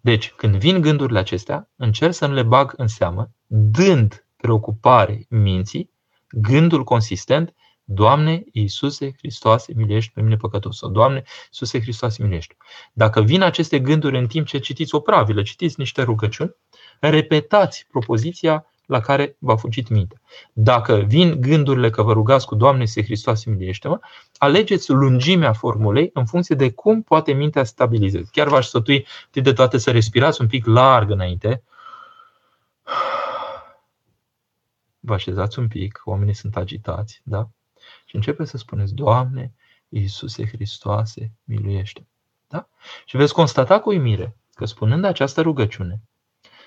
Deci, când vin gândurile acestea, încerc să nu le bag în seamă, dând preocupare minții, gândul consistent, Doamne Iisuse Hristoase, milește pe mine păcătos. Sau Doamne Iisuse Hristoase, milește. Dacă vin aceste gânduri în timp ce citiți o pravilă, citiți niște rugăciuni, repetați propoziția la care v-a fugit mintea. Dacă vin gândurile că vă rugați cu Doamne să Hristos miliește-mă, alegeți lungimea formulei în funcție de cum poate mintea să stabilizeze. Chiar v-aș sătui de toate să respirați un pic larg înainte. Vă așezați un pic, oamenii sunt agitați, da? Și începe să spuneți, Doamne, Iisuse Hristoase, miluiește. Da? Și veți constata cu uimire că spunând această rugăciune,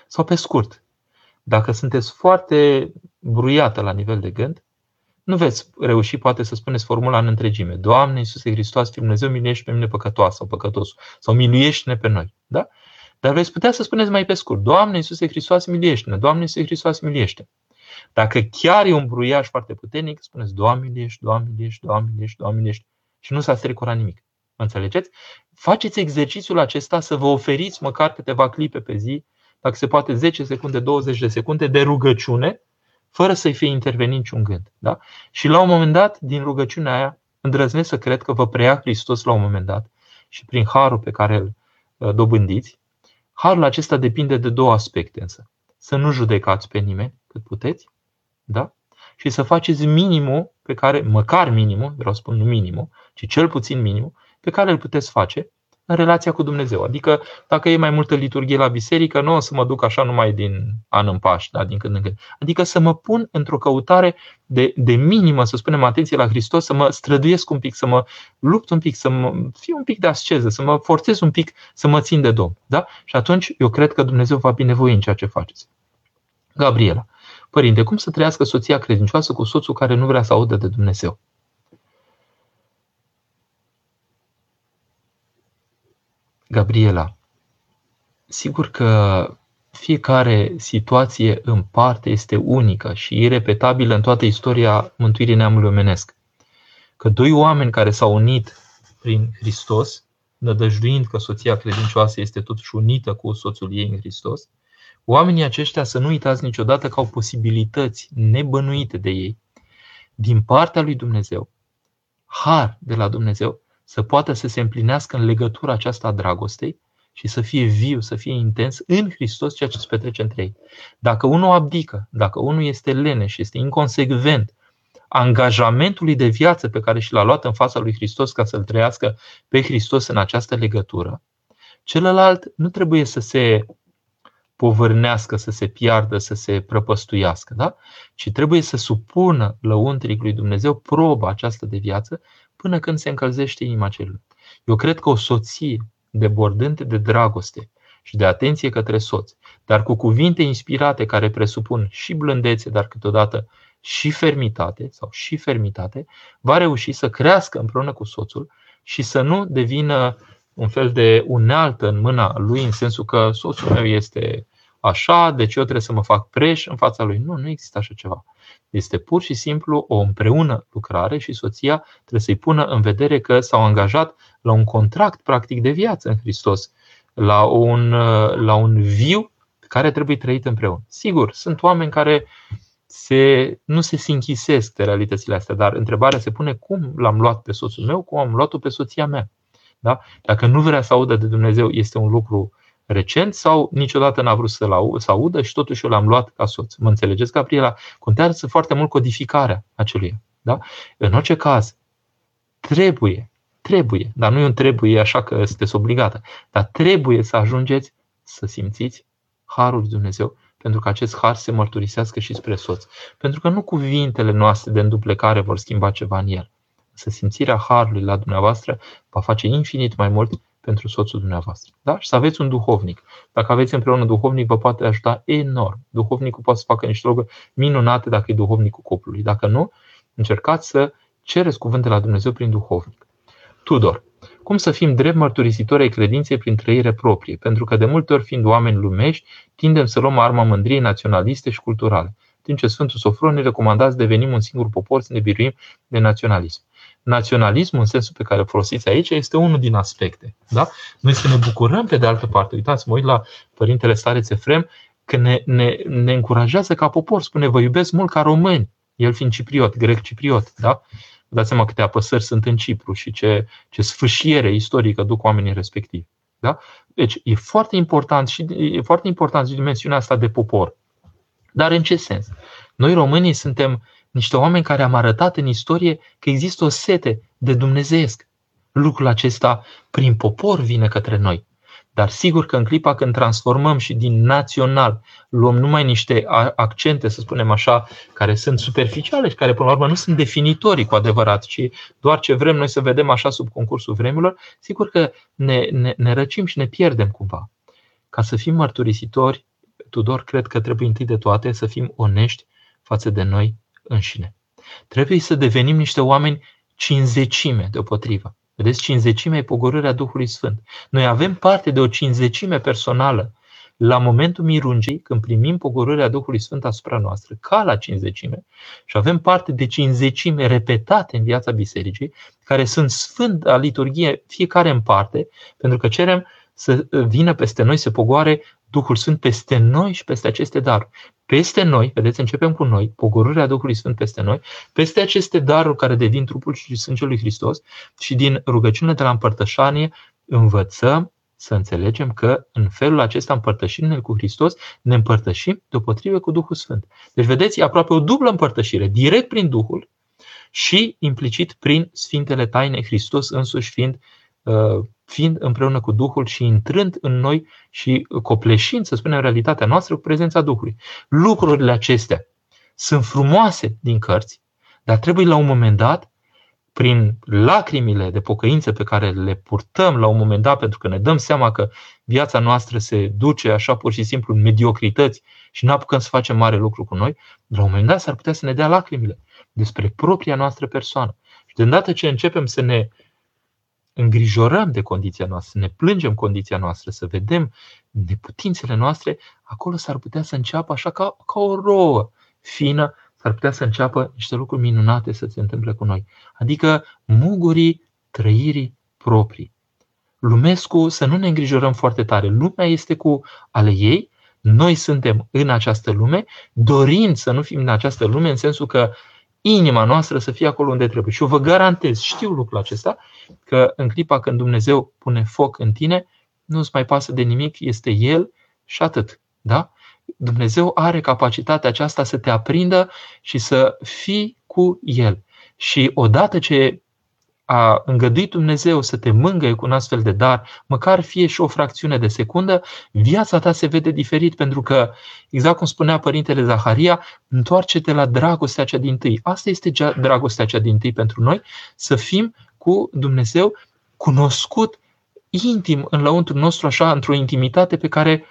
sau pe scurt, Dacă sunteți foarte bruiată la nivel de gând, nu veți reuși poate să spuneți formula în întregime. Doamne Iisuse Hristos, Fiul Dumnezeu, miluiește pe mine păcătoasă sau păcătosul. Sau miluiește-ne pe noi. Da? Dar veți putea să spuneți mai pe scurt. Doamne Iisuse Hristos, miliește-ne. Doamne Iisuse Hristos, miliește. Dacă chiar e un bruiaș foarte puternic, spuneți Doamne miliește, Doamne miliește, Doamne miliește, Doamne miliește. Și nu s-a strecurat nimic. Înțelegeți? Faceți exercițiul acesta să vă oferiți măcar câteva clipe pe zi, dacă se poate 10 secunde, 20 de secunde de rugăciune, fără să-i fie intervenit niciun gând. Da? Și la un moment dat, din rugăciunea aia, îndrăznesc să cred că vă preia Hristos la un moment dat și prin harul pe care îl uh, dobândiți. Harul acesta depinde de două aspecte însă. Să nu judecați pe nimeni cât puteți, da? Și să faceți minimul pe care, măcar minimul, vreau să spun nu minimul, ci cel puțin minimul, pe care îl puteți face în relația cu Dumnezeu. Adică dacă e mai multă liturghie la biserică, nu o să mă duc așa numai din an în pași, da, din când în când. Adică să mă pun într-o căutare de, de minimă, să spunem, atenție la Hristos, să mă străduiesc un pic, să mă lupt un pic, să mă fiu un pic de asceză, să mă forțez un pic să mă țin de Domn. Da? Și atunci eu cred că Dumnezeu va binevoi în ceea ce faceți. Gabriela. Părinte, cum să trăiască soția credincioasă cu soțul care nu vrea să audă de Dumnezeu? Gabriela, sigur că fiecare situație în parte este unică și irepetabilă în toată istoria mântuirii neamului omenesc. Că doi oameni care s-au unit prin Hristos, nădăjduind că soția credincioasă este totuși unită cu soțul ei în Hristos, oamenii aceștia să nu uitați niciodată că au posibilități nebănuite de ei din partea lui Dumnezeu, har de la Dumnezeu, să poată să se împlinească în legătura aceasta a dragostei și să fie viu, să fie intens în Hristos ceea ce se petrece între ei. Dacă unul abdică, dacă unul este lene și este inconsecvent angajamentului de viață pe care și l-a luat în fața lui Hristos ca să-l trăiască pe Hristos în această legătură, celălalt nu trebuie să se povârnească, să se piardă, să se prăpăstuiască, da? ci trebuie să supună lăuntric lui Dumnezeu proba aceasta de viață până când se încălzește inima celui. Eu cred că o soție debordând de dragoste și de atenție către soț, dar cu cuvinte inspirate care presupun și blândețe, dar câteodată și fermitate sau și fermitate, va reuși să crească împreună cu soțul și să nu devină un fel de unealtă în mâna lui, în sensul că soțul meu este așa, deci eu trebuie să mă fac preș în fața lui. Nu, nu există așa ceva. Este pur și simplu o împreună lucrare și soția trebuie să-i pună în vedere că s-au angajat la un contract practic de viață în Hristos, la un, la un viu care trebuie trăit împreună. Sigur, sunt oameni care se, nu se sinchisesc de realitățile astea, dar întrebarea se pune cum l-am luat pe soțul meu, cum am luat-o pe soția mea. Da? Dacă nu vrea să audă de Dumnezeu, este un lucru recent sau niciodată n-a vrut să audă și totuși eu l-am luat ca soț. Mă înțelegeți, Gabriela? Contează foarte mult codificarea acelui. Da? În orice caz, trebuie, trebuie, dar nu e un trebuie așa că sunteți obligată, dar trebuie să ajungeți să simțiți harul lui Dumnezeu pentru că acest har se mărturisească și spre soț. Pentru că nu cuvintele noastre de înduplecare vor schimba ceva în el. Să simțirea harului la dumneavoastră va face infinit mai mult pentru soțul dumneavoastră. Da? Și să aveți un duhovnic. Dacă aveți împreună un duhovnic, vă poate ajuta enorm. Duhovnicul poate să facă niște lucruri minunate dacă e duhovnicul cuplului. Dacă nu, încercați să cereți cuvânt de la Dumnezeu prin duhovnic. Tudor. Cum să fim drept mărturisitori ai credinței prin trăire proprie? Pentru că de multe ori, fiind oameni lumești, tindem să luăm arma mândriei naționaliste și culturale. Timp ce Sfântul Sofron ne recomandați să devenim un singur popor, să ne biruim de naționalism naționalismul, în sensul pe care îl folosiți aici, este unul din aspecte. Da? Noi să ne bucurăm pe de altă parte. Uitați, mă uit la Părintele Stareț Efrem, că ne, ne, ne încurajează ca popor. Spune, vă iubesc mult ca români. El fiind cipriot, grec-cipriot. Da? Vă dați seama câte apăsări sunt în Cipru și ce, ce sfâșiere istorică duc oamenii respectivi. Da? Deci e foarte important și e foarte important și dimensiunea asta de popor. Dar în ce sens? Noi românii suntem niște oameni care am arătat în istorie că există o sete de dumnezeiesc. Lucrul acesta prin popor vine către noi. Dar sigur că în clipa când transformăm și din național luăm numai niște accente, să spunem așa, care sunt superficiale și care până la urmă nu sunt definitorii cu adevărat, ci doar ce vrem noi să vedem așa sub concursul vremilor, sigur că ne, ne, ne răcim și ne pierdem cumva. Ca să fim mărturisitori Tudor, cred că trebuie întâi de toate să fim onești față de noi înșine. Trebuie să devenim niște oameni cinzecime deopotrivă. Vedeți, cinzecimea e pogorârea Duhului Sfânt. Noi avem parte de o cinzecime personală la momentul mirungii, când primim pogorârea Duhului Sfânt asupra noastră, ca la cinzecime, și avem parte de cinzecime repetate în viața bisericii, care sunt sfânt la liturghie, fiecare în parte, pentru că cerem să vină peste noi, să pogoare Duhul Sfânt peste noi și peste aceste daruri. Peste noi, vedeți, începem cu noi, pogorârea Duhului Sfânt peste noi, peste aceste daruri care devin trupul și sângele lui Hristos și din rugăciunile de la împărtășanie învățăm să înțelegem că în felul acesta împărtășindu-ne cu Hristos, ne împărtășim deopotrivă cu Duhul Sfânt. Deci vedeți, e aproape o dublă împărtășire, direct prin Duhul și implicit prin Sfintele Taine, Hristos însuși fiind, uh, fiind împreună cu Duhul și intrând în noi și copleșind, să spunem, realitatea noastră cu prezența Duhului. Lucrurile acestea sunt frumoase din cărți, dar trebuie la un moment dat prin lacrimile de pocăință pe care le purtăm la un moment dat, pentru că ne dăm seama că viața noastră se duce așa pur și simplu în mediocrități și nu apucăm să facem mare lucru cu noi, la un moment dat s-ar putea să ne dea lacrimile despre propria noastră persoană. Și de îndată ce începem să ne îngrijorăm de condiția noastră, să ne plângem condiția noastră, să vedem neputințele noastre, acolo s-ar putea să înceapă așa ca, ca o rouă fină s-ar putea să înceapă niște lucruri minunate să se întâmple cu noi. Adică mugurii trăirii proprii. Lumescu, să nu ne îngrijorăm foarte tare. Lumea este cu ale ei, noi suntem în această lume, dorind să nu fim în această lume, în sensul că inima noastră să fie acolo unde trebuie. Și eu vă garantez, știu lucrul acesta, că în clipa când Dumnezeu pune foc în tine, nu-ți mai pasă de nimic, este El și atât. Da? Dumnezeu are capacitatea aceasta să te aprindă și să fii cu El. Și odată ce a îngăduit Dumnezeu să te mângăie cu un astfel de dar, măcar fie și o fracțiune de secundă, viața ta se vede diferit pentru că, exact cum spunea Părintele Zaharia, întoarce-te la dragostea cea din tâi. Asta este dragostea cea din tâi pentru noi, să fim cu Dumnezeu cunoscut intim în lăuntrul nostru, așa, într-o intimitate pe care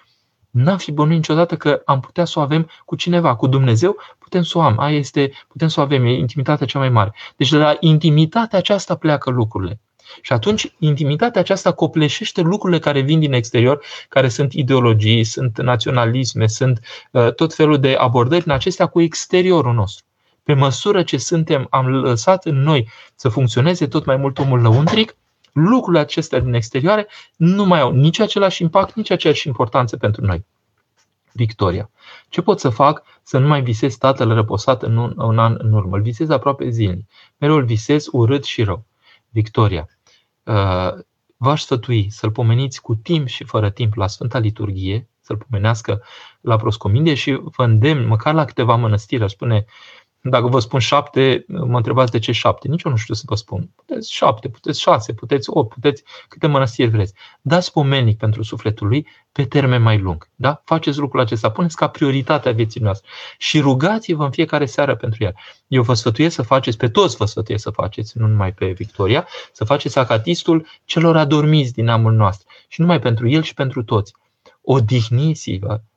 N-am fi bănuit niciodată că am putea să o avem cu cineva, cu Dumnezeu, putem să o am. Aia este, putem să o avem, e intimitatea cea mai mare. Deci de la intimitatea aceasta pleacă lucrurile. Și atunci intimitatea aceasta copleșește lucrurile care vin din exterior, care sunt ideologii, sunt naționalisme, sunt uh, tot felul de abordări în acestea cu exteriorul nostru. Pe măsură ce suntem, am lăsat în noi să funcționeze tot mai mult omul lăuntric, lucrurile acestea din exterioare nu mai au nici același impact, nici aceeași importanță pentru noi. Victoria. Ce pot să fac să nu mai visez tatăl răposat în un, un an în urmă? Îl visez aproape zilnic. Mereu îl visez urât și rău. Victoria. Uh, v-aș sfătui să-l pomeniți cu timp și fără timp la Sfânta Liturghie, să-l pomenească la proscomindie și vă îndemn, măcar la câteva mănăstiri, aș spune dacă vă spun șapte, mă întrebați de ce șapte. Nici eu nu știu să vă spun. Puteți șapte, puteți șase, puteți opt, puteți câte mănăstiri vreți. Dați pomenic pentru sufletul lui pe termen mai lung. Da? Faceți lucrul acesta, puneți ca prioritatea vieții noastre și rugați-vă în fiecare seară pentru el. Eu vă sfătuiesc să faceți, pe toți vă sfătuiesc să faceți, nu numai pe Victoria, să faceți acatistul celor adormiți din amul noastră. Și numai pentru el și pentru toți. Odihniți-vă Uh,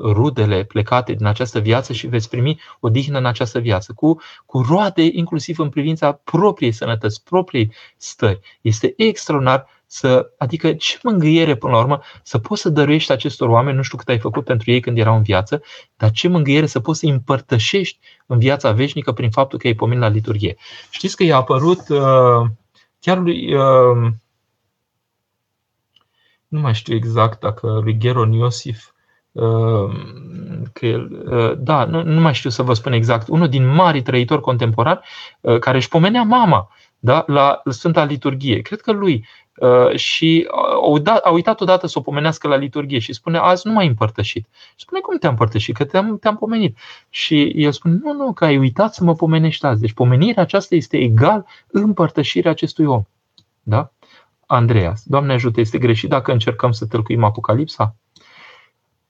rudele plecate din această viață și veți primi o dihnă în această viață, cu, cu roade inclusiv în privința propriei sănătăți, propriei stări. Este extraordinar să, adică ce mângâiere până la urmă să poți să dăruiești acestor oameni, nu știu cât ai făcut pentru ei când erau în viață, dar ce mângâiere să poți să împărtășești în viața veșnică prin faptul că ai pomenit la liturghie. Știți că i-a apărut uh, chiar lui uh, nu mai știu exact dacă lui Geron Iosif Ehm, că el, eh, da, nu, nu mai știu să vă spun exact, unul din mari trăitori contemporani eh, care își pomenea mama da, la Sfânta Liturghie. Cred că lui. Eh, și a uitat, a uitat odată să o pomenească la liturghie și spune, azi nu m-ai împărtășit. Și spune, cum te-am împărtășit? Că te-am, te-am pomenit. Și el spune, nu, nu, că ai uitat să mă pomenești azi. Deci pomenirea aceasta este egal împărtășirea acestui om. Da? Andreas, Doamne ajută, este greșit dacă încercăm să tălcuim Apocalipsa?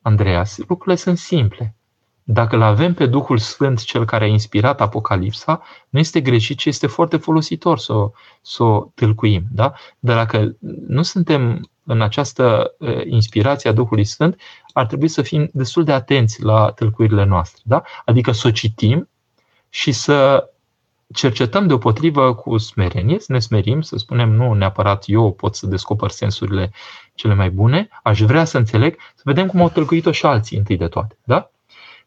Andreas, lucrurile sunt simple. Dacă îl avem pe Duhul Sfânt, cel care a inspirat Apocalipsa, nu este greșit, ci este foarte folositor să o, să o tâlcuim. Da? Dar dacă nu suntem în această inspirație a Duhului Sfânt, ar trebui să fim destul de atenți la tâlcuirile noastre. Da? Adică să o citim și să cercetăm deopotrivă cu smerenie, să ne smerim, să spunem nu neapărat eu pot să descoper sensurile cele mai bune, aș vrea să înțeleg, să vedem cum au tălcuit-o și alții întâi de toate. Da?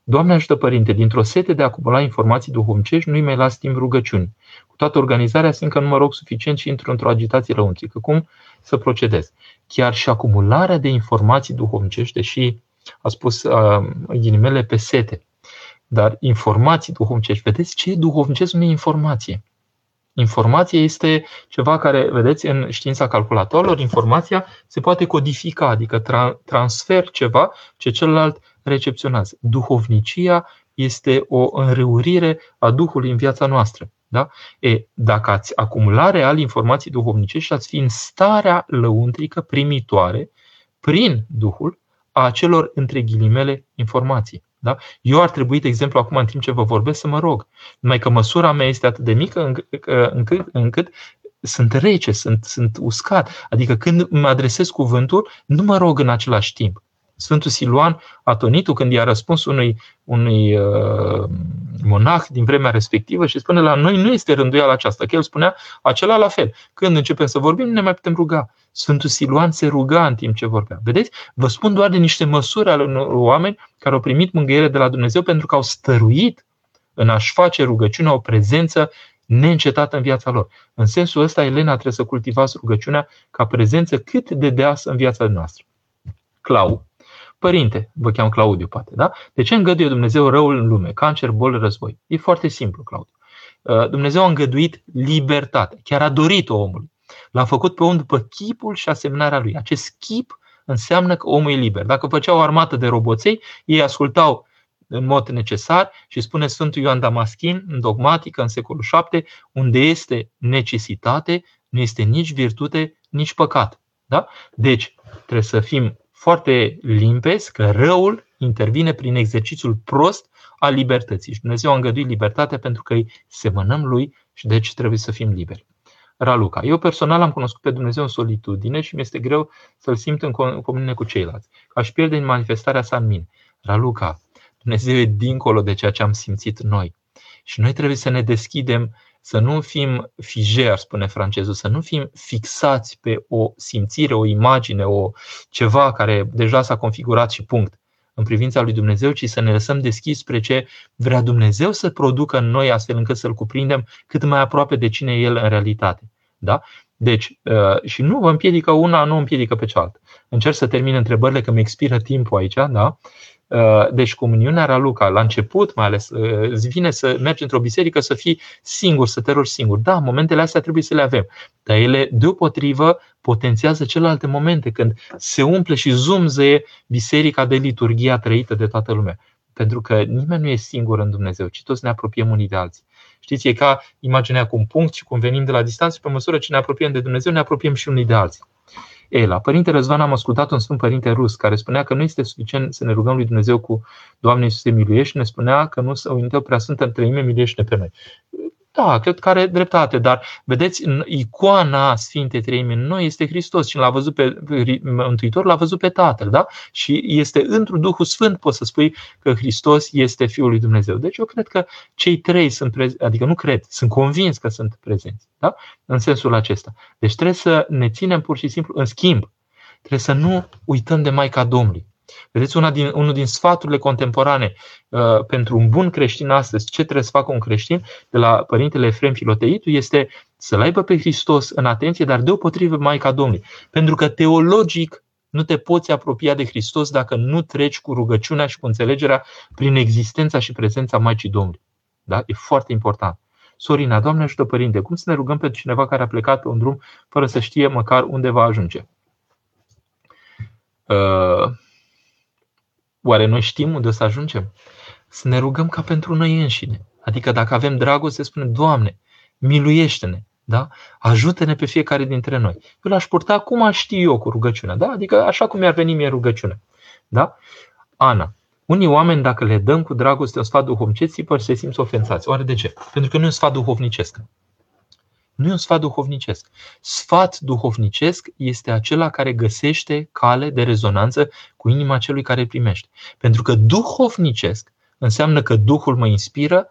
Doamne ajută, Părinte, dintr-o sete de a acumula informații duhovnicești, nu-i mai las timp rugăciuni. Cu toată organizarea, simt că nu mă rog suficient și intru într-o agitație lăuntrică. Cum să procedez? Chiar și acumularea de informații duhovnicești, deși a spus uh, ghinimele pe sete, dar informații duhovnicești. Vedeți ce e duhovnicesc? Nu e informație. Informația este ceva care, vedeți, în știința calculatorilor, informația se poate codifica, adică tra- transfer ceva ce celălalt recepționează. Duhovnicia este o înrăurire a Duhului în viața noastră. Da? E, dacă ați acumula real informații duhovnicești, ați fi în starea lăuntrică primitoare prin Duhul a acelor, între ghilimele, informații. Da? Eu ar trebui, de exemplu, acum în timp ce vă vorbesc, să mă rog. Numai că măsura mea este atât de mică încât, încât sunt rece, sunt, sunt uscat. Adică când mă adresez cuvântul, nu mă rog în același timp. Sfântul Siluan Atonitu, când i-a răspuns unui, unui uh, monah din vremea respectivă și spune la noi nu este rânduiala aceasta, că el spunea acela la fel. Când începem să vorbim, nu ne mai putem ruga. Sfântul Siluan se ruga în timp ce vorbea. Vedeți? Vă spun doar de niște măsuri ale unor oameni care au primit mângâiere de la Dumnezeu pentru că au stăruit în a-și face rugăciunea o prezență neîncetată în viața lor. În sensul ăsta, Elena trebuie să cultivați rugăciunea ca prezență cât de deasă în viața noastră. Clau. Părinte, vă cheam Claudiu, poate, da? De ce îngăduie Dumnezeu răul în lume? Cancer, boli, război. E foarte simplu, Claudiu. Uh, Dumnezeu a îngăduit libertate, chiar a dorit-o omului. L-a făcut pe om după chipul și asemnarea lui. Acest chip înseamnă că omul e liber. Dacă făcea o armată de roboței, ei ascultau în mod necesar și spune Sfântul Ioan Damaschin în dogmatică în secolul VII, unde este necesitate, nu este nici virtute, nici păcat. Da? Deci, trebuie să fim foarte limpezi că răul intervine prin exercițiul prost al libertății. Și Dumnezeu a îngăduit libertatea pentru că îi semănăm lui și deci trebuie să fim liberi. Raluca. Eu personal am cunoscut pe Dumnezeu în solitudine și mi-este greu să-L simt în comunie cu ceilalți. Aș pierde în manifestarea sa în mine. Raluca, Dumnezeu e dincolo de ceea ce am simțit noi. Și noi trebuie să ne deschidem, să nu fim fijer, spune francezul, să nu fim fixați pe o simțire, o imagine, o ceva care deja s-a configurat și punct în privința lui Dumnezeu, ci să ne lăsăm deschiși spre ce vrea Dumnezeu să producă în noi, astfel încât să-L cuprindem cât mai aproape de cine e El în realitate. Da? Deci, uh, și nu vă împiedică una, nu împiedică pe cealaltă. Încerc să termin întrebările, că mi expiră timpul aici, da? Uh, deci comuniunea Raluca, la început mai ales, uh, îți vine să mergi într-o biserică să fii singur, să te rogi singur. Da, momentele astea trebuie să le avem. Dar ele, deopotrivă, potențiază celelalte momente când se umple și zumzăie biserica de liturgia trăită de toată lumea. Pentru că nimeni nu e singur în Dumnezeu, ci toți ne apropiem unii de alții. Știți, e ca imaginea cu un punct și cum venim de la distanță, pe măsură ce ne apropiem de Dumnezeu, ne apropiem și unii de alții. Ei, la Părinte Răzvan am ascultat un Sfânt Părinte Rus care spunea că nu este suficient să ne rugăm lui Dumnezeu cu Doamne Iisuse miluiește, ne spunea că nu să uităm prea Sfântă Treime miluiește pe noi. Da, cred că are dreptate, dar vedeți, icoana Sfintei Treime în noi este Hristos și l-a văzut pe Mântuitor, l-a văzut pe Tatăl, da? Și este într-un Duhul Sfânt, poți să spui că Hristos este Fiul lui Dumnezeu. Deci eu cred că cei trei sunt prezenți, adică nu cred, sunt convins că sunt prezenți, da? În sensul acesta. Deci trebuie să ne ținem pur și simplu, în schimb, trebuie să nu uităm de Maica Domnului. Vedeți, una din, unul din sfaturile contemporane uh, pentru un bun creștin astăzi, ce trebuie să facă un creștin, de la Părintele Efrem Filoteitu, este să-L aibă pe Hristos în atenție, dar deopotrivă Maica Domnului. Pentru că teologic nu te poți apropia de Hristos dacă nu treci cu rugăciunea și cu înțelegerea prin existența și prezența Maicii Domnului. Da? E foarte important. Sorina, Doamne ajută Părinte, cum să ne rugăm pe cineva care a plecat pe un drum fără să știe măcar unde va ajunge? Uh, Oare noi știm unde o să ajungem? Să ne rugăm ca pentru noi înșine. Adică dacă avem dragoste, spunem, Doamne, miluiește-ne, da? ajută-ne pe fiecare dintre noi. Eu l-aș purta cum aș ști eu cu rugăciunea, da? adică așa cum mi-ar veni mie rugăciunea. Da? Ana, unii oameni, dacă le dăm cu dragoste un sfat duhovnicesc, țipăr se simt ofensați. Oare de ce? Pentru că nu e un sfat duhovnicesc. Nu e un sfat duhovnicesc. Sfat duhovnicesc este acela care găsește cale de rezonanță cu inima celui care îl primește. Pentru că duhovnicesc înseamnă că Duhul mă inspiră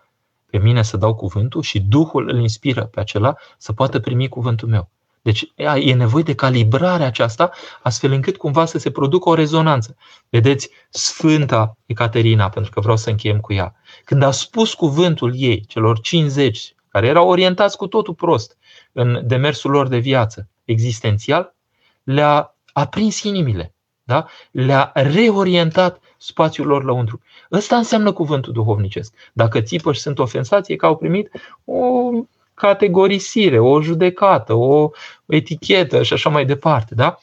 pe mine să dau cuvântul și Duhul îl inspiră pe acela să poată primi cuvântul meu. Deci e nevoie de calibrarea aceasta, astfel încât cumva să se producă o rezonanță. Vedeți, Sfânta Ecaterina, pentru că vreau să încheiem cu ea, când a spus cuvântul ei, celor 50, care erau orientați cu totul prost în demersul lor de viață existențial, le-a aprins inimile, da? le-a reorientat spațiul lor lăuntru. Ăsta înseamnă cuvântul duhovnicesc. Dacă țipă și sunt ofensați, e că au primit o categorisire, o judecată, o etichetă și așa mai departe. Da?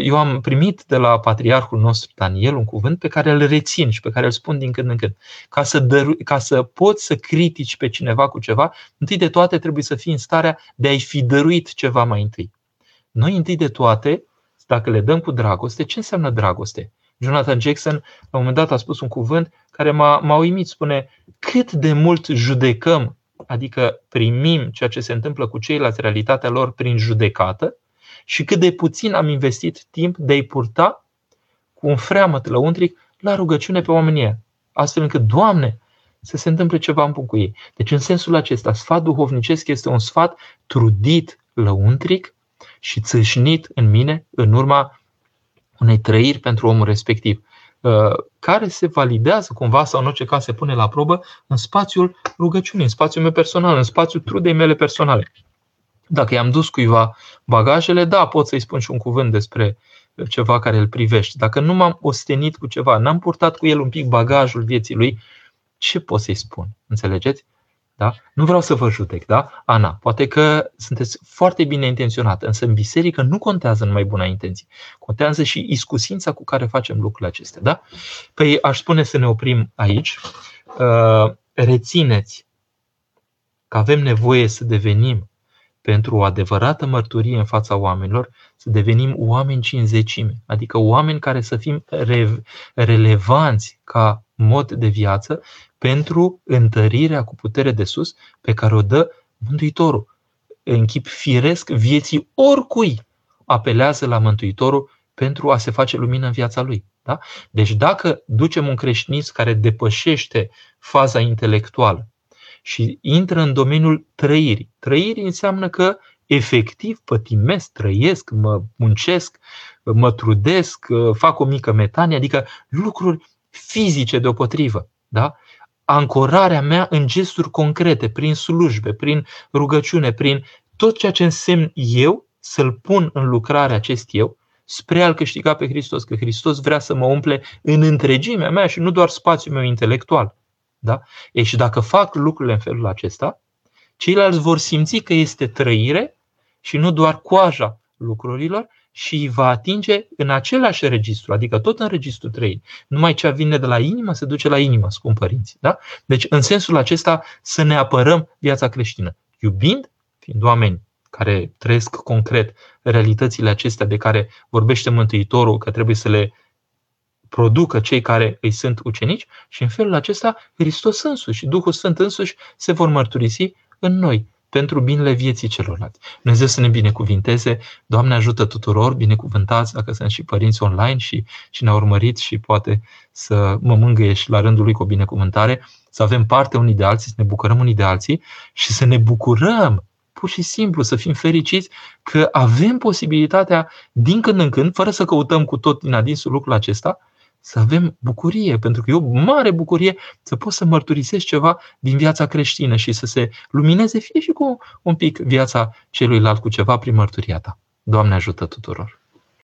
Eu am primit de la patriarhul nostru Daniel un cuvânt pe care îl rețin și pe care îl spun din când în când. Ca să, dăru- ca să poți să critici pe cineva cu ceva, întâi de toate trebuie să fii în starea de a-i fi dăruit ceva mai întâi. Noi întâi de toate, dacă le dăm cu dragoste, ce înseamnă dragoste? Jonathan Jackson, la un moment dat, a spus un cuvânt care m-a, m-a uimit. Spune, cât de mult judecăm, adică primim ceea ce se întâmplă cu ceilalți, realitatea lor, prin judecată, și cât de puțin am investit timp de a-i purta cu un freamăt lăuntric la rugăciune pe oamenii Astfel încât, Doamne, să se întâmple ceva în cu ei. Deci, în sensul acesta, sfat duhovnicesc este un sfat trudit lăuntric și țâșnit în mine în urma unei trăiri pentru omul respectiv, uh, care se validează cumva sau în orice caz se pune la probă în spațiul rugăciunii, în spațiul meu personal, în spațiul trudei mele personale. Dacă i-am dus cuiva bagajele, da, pot să-i spun și un cuvânt despre ceva care îl privește. Dacă nu m-am ostenit cu ceva, n-am purtat cu el un pic bagajul vieții lui, ce pot să-i spun? Înțelegeți? Da? Nu vreau să vă judec, da? Ana, poate că sunteți foarte bine intenționată, însă în biserică nu contează numai buna intenție. Contează și iscusința cu care facem lucrurile acestea, da? Păi aș spune să ne oprim aici. Uh, rețineți că avem nevoie să devenim pentru o adevărată mărturie în fața oamenilor, să devenim oameni cinzecime, adică oameni care să fim re- relevanți ca mod de viață pentru întărirea cu putere de sus pe care o dă Mântuitorul. În chip firesc vieții oricui apelează la Mântuitorul pentru a se face lumină în viața lui. Da? Deci dacă ducem un creștinism care depășește faza intelectuală și intră în domeniul trăirii. Trăirii înseamnă că efectiv pătimesc, trăiesc, mă muncesc, mă trudesc, fac o mică metanie, adică lucruri fizice deopotrivă. Da? Ancorarea mea în gesturi concrete, prin slujbe, prin rugăciune, prin tot ceea ce însemn eu, să-l pun în lucrare acest eu, spre a-L câștiga pe Hristos, că Hristos vrea să mă umple în întregimea mea și nu doar spațiul meu intelectual. Da? Ei, și dacă fac lucrurile în felul acesta, ceilalți vor simți că este trăire și nu doar coaja lucrurilor și îi va atinge în același registru, adică tot în registru 3. Numai ce vine de la inimă se duce la inimă, scump părinți. Da? Deci, în sensul acesta, să ne apărăm viața creștină, iubind, fiind oameni care trăiesc concret realitățile acestea de care vorbește Mântuitorul, că trebuie să le producă cei care îi sunt ucenici și în felul acesta Hristos însuși, Duhul Sfânt însuși se vor mărturisi în noi pentru binele vieții celorlalți. Dumnezeu să ne binecuvinteze, Doamne ajută tuturor, binecuvântați dacă sunt și părinți online și, și ne-au urmărit și poate să mă mângâie și la rândul lui cu o binecuvântare, să avem parte unii de alții, să ne bucurăm unii de alții și să ne bucurăm pur și simplu să fim fericiți că avem posibilitatea din când în când, fără să căutăm cu tot din adinsul lucrul acesta, să avem bucurie, pentru că e o mare bucurie să poți să mărturisești ceva din viața creștină și să se lumineze fie și cu un pic viața celuilalt cu ceva prin mărturia ta. Doamne ajută tuturor!